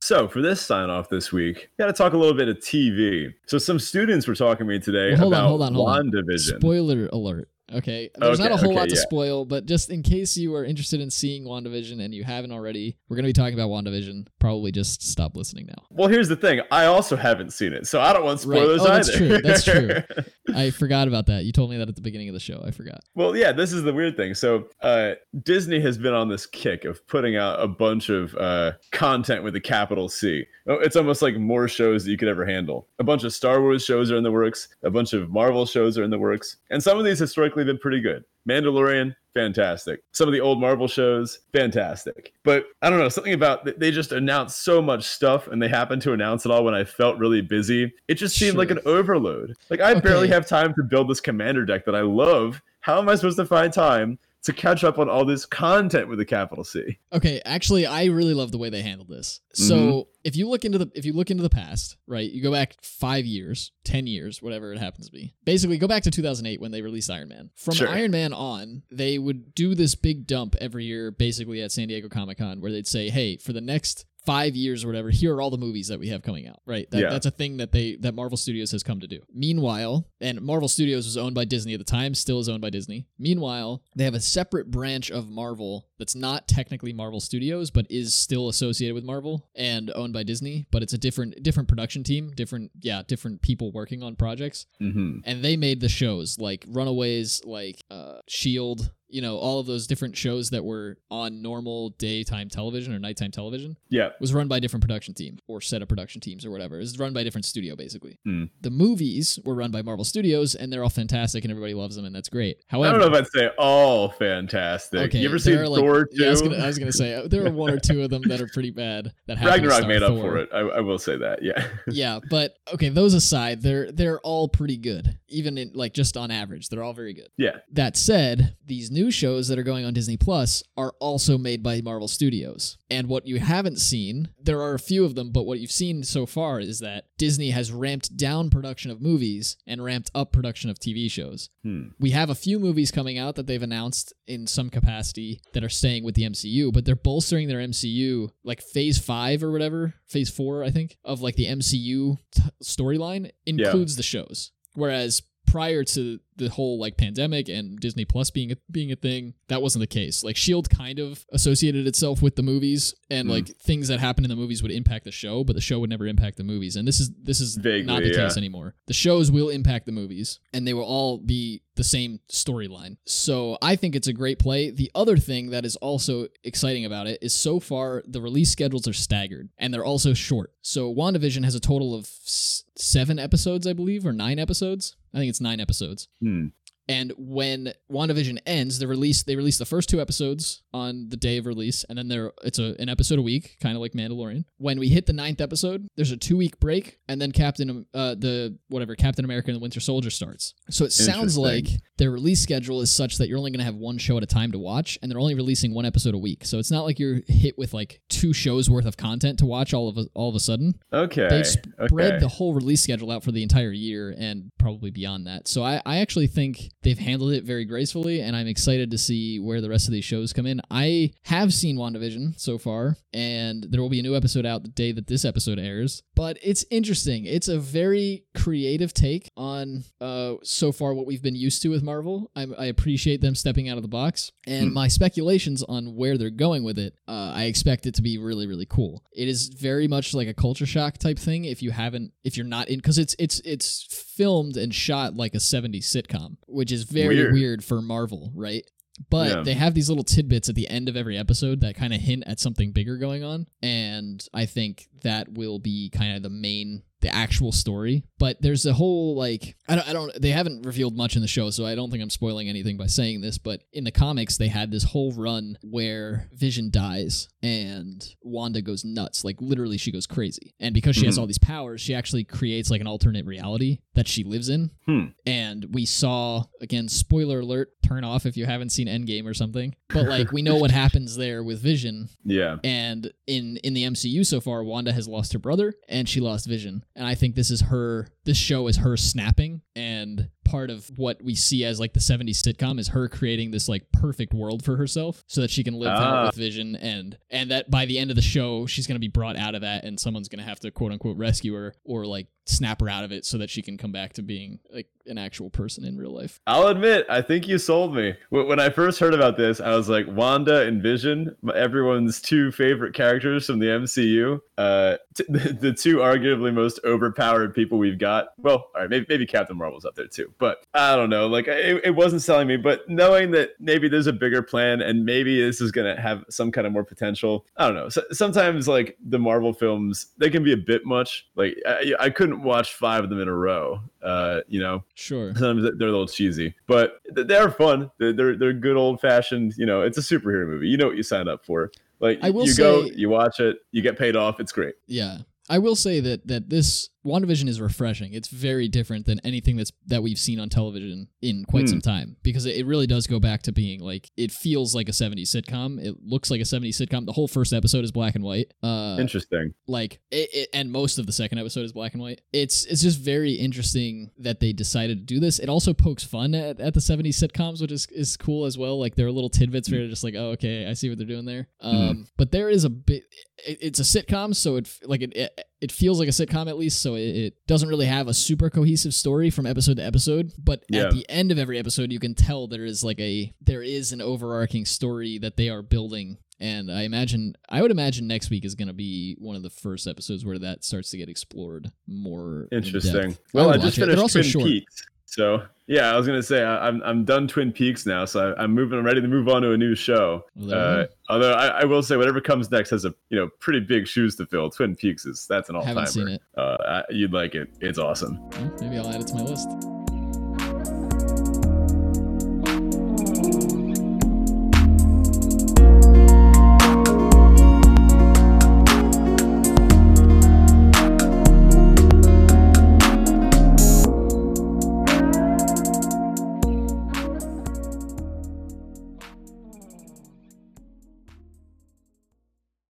B: So for this sign off this week, got to talk a little bit of TV. So some students were talking to me today
A: Well, hold on,
B: about
A: hold on, hold on.
B: WandaVision.
A: Spoiler alert. Okay. There's not a whole
B: okay,
A: lot to
B: yeah.
A: spoil, but just in case you are interested in seeing WandaVision and you haven't already, we're going to be talking about WandaVision. Probably just stop listening now.
B: Well, here's the thing. I also haven't seen it, so I don't want
A: Right.
B: spoilers
A: Oh, that's
B: either.
A: true. That's true. I forgot about that. You told me that at the beginning of the show. I forgot.
B: well, yeah, this is the weird thing. So, uh, Disney has been on this kick of putting out a bunch of uh, content with a capital C. Oh, It's almost like more shows that you could ever handle. A bunch of Star Wars shows are in the works. A bunch of Marvel shows are in the works, and some of these historically have been pretty good. Mandalorian, fantastic. Some of the old Marvel shows, fantastic. But I don't know, something about they just announced so much stuff and they happened to announce it all when I felt really busy. It just seemed like an overload. Like I barely have time to build this commander deck that I love. How am I supposed to find time to catch up on all this content with a capital C?
A: Okay, actually, I really love the way they handled this. So
B: Mm-hmm.
A: if you look into the if you look into the past, right, you go back five years, ten years, whatever it happens to be. Basically, go back to 2008 when they released Iron Man. From
B: Sure.
A: Iron Man on, they would do this big dump every year, basically at San Diego Comic Con, where they'd say, "Hey, for the next." Five years or whatever. Here are all the movies that we have coming out. Right. That,
B: Yeah.
A: That's a thing that they that Marvel Studios has come to do. Meanwhile, and Marvel Studios was owned by Disney at the time, still is owned by Disney. Meanwhile, they have a separate branch of Marvel that's not technically Marvel Studios, but is still associated with Marvel and owned by Disney. But it's a different different production team, different yeah, different people working on projects.
B: Mm-hmm.
A: And they made the shows like Runaways, like uh, Shield. You know, all of those different shows that were on normal daytime television or nighttime television
B: Yeah.
A: was run by a different production team or set of production teams or whatever. It was run by a different studio basically.
B: Hmm.
A: The movies were run by Marvel Studios and they're all fantastic and everybody loves them and that's great. however I
B: don't know if I'd say all fantastic.
A: okay,
B: you ever seen
A: like-
B: Thor 2?
A: Yeah, I was, gonna, I was gonna say uh, there are one or two of them that are pretty bad. That
B: Ragnarok made up
A: Thor.
B: for it. I, I will say that. Yeah.
A: yeah, but okay, those aside, they're they're all pretty good. Even in like just on average, they're all very good.
B: yeah.
A: That said, these new shows that are going on Disney Plus are also made by Marvel Studios. And what you haven't seen, there are a few of them, but what you've seen so far is that Disney has ramped down production of movies and ramped up production of TV shows.
B: Hmm.
A: We have a few movies coming out that they've announced in some capacity that are staying with the MCU, but they're bolstering their MCU like phase 5 or whatever, phase 4 I think, of like the MCU t- storyline includes the shows. Whereas prior to the whole like pandemic and Disney Plus being a, being a thing, that wasn't the case. Like Shield kind of associated itself with the movies and
B: Hmm.
A: like things that happened in the movies would impact the show, but the show would never impact the movies. And this is this is
B: Vaguely,
A: not the
B: yeah.
A: case anymore. The shows will impact the movies and they will all be the same storyline. So I think it's a great play. The other thing that is also exciting about it is so far the release schedules are staggered and they're also short. So WandaVision has a total of s- seven episodes, I believe, or nine episodes. I think it's nine episodes.
B: Hmm.
A: And when WandaVision ends, the release they release the first two episodes on the day of release, and then there it's a, an episode a week, kind of like Mandalorian. When we hit the ninth episode, there's a two week break, and then Captain uh the whatever Captain America and the Winter Soldier starts. So it sounds like their release schedule is such that you're only going to have one show at a time to watch, and they're only releasing one episode a week. So it's not like you're hit with like two shows worth of content to watch all of a, all of a sudden
B: Okay.
A: they've spread
B: okay.
A: the whole release schedule out for the entire year and probably beyond that. So I, I actually think they've handled it very gracefully, and I'm excited to see where the rest of these shows come in. I have seen WandaVision so far, and there will be a new episode out the day that this episode airs. But it's interesting. It's a very creative take on uh, so far what we've been used to with Marvel. I, I appreciate them stepping out of the box, and
B: Hmm.
A: my speculations on where they're going with it, uh, I expect it to be really, really cool. It is very much like a culture shock type thing. If you haven't, if you're not in, because it's it's it's filmed and shot like a '70s sitcom, which is very
B: Weird.
A: weird, for Marvel, right? But
B: Yeah.
A: they have these little tidbits at the end of every episode that kind of hint at something bigger going on, and I think that will be kind of the main the actual story. But there's a whole like I don't I don't they haven't revealed much in the show, so I don't think I'm spoiling anything by saying this, but in the comics they had this whole run where Vision dies and Wanda goes nuts, like literally she goes crazy. And because she has
B: Mhm.
A: all these powers, she actually creates like an alternate reality that she lives in.
B: Hmm.
A: And we saw again spoiler alert, turn off if you haven't seen Endgame or something. But like we know what happens there with Vision
B: Yeah.
A: and in in the MCU so far, Wanda has lost her brother and she lost Vision. And I think this is her. This show is her snapping, and part of what we see as like the 70s sitcom is her creating this like perfect world for herself so that she can live
B: Ah.
A: out with vision and and that by the end of the show she's going to be brought out of that and someone's going to have to quote unquote rescue her or like snap her out of it so that she can come back to being like an actual person in real life
B: I'll admit, I think you sold me. When I first heard about this, I was like, Wanda and Vision, everyone's two favorite characters from the MCU, uh, t- the, two arguably most overpowered people we've got. Well, all right, maybe, maybe Captain Marvel's up there too, but I don't know. Like, it, it wasn't selling me, but knowing that maybe there's a bigger plan and maybe this is going to have some kind of more potential, I don't know. So, sometimes, like, the Marvel films, they can be a bit much. Like, I, I couldn't watch five of them in a row, uh, you know?
A: sure
B: sometimes they're a little cheesy, but they're fun. They're they're, they're good old fashioned. You know, it's a superhero movie. You know what you signed up for. Like
A: I will
B: you go,
A: say-
B: you watch it, you get paid off. It's great.
A: yeah I will say that that this WandaVision is refreshing. It's very different than anything that's that we've seen on television in quite
B: Hmm.
A: some time because it, really does go back to being like it feels like a 70s sitcom. It looks like a 70s sitcom. The whole first episode is black and white. Uh
B: Interesting.
A: like it, it, and most of the second episode is black and white. It's it's just very interesting that they decided to do this. It also pokes fun at, at the 70s sitcoms, which is is cool as well. Like there are little tidbits where you're just like, "Oh, okay, I see what they're doing there." Um but there is a bit it, it's a sitcom, so it like it, it it feels like a sitcom at least, so it, it doesn't really have a super cohesive story from episode to episode. But
B: Yeah.
A: at the end of every episode, you can tell there is like a there is an overarching story that they are building. And I imagine, I would imagine next week is going to be one of the first episodes where that starts to get explored more.
B: Interesting.
A: depth.
B: Well,
A: would
B: I just
A: watch it. They're
B: finished
A: also
B: Twin
A: short.
B: Peaks, so yeah, I was gonna say I, I'm I'm done Twin Peaks now, so I, I'm moving. I'm ready to move on to a new show. Uh, although I, I will say, whatever comes next has a you know pretty big shoes to fill. Twin Peaks is that's an all
A: Haven't seen
B: timer.
A: it.
B: Uh, you'd like it. It's awesome.
A: Well, maybe I'll add it to my list.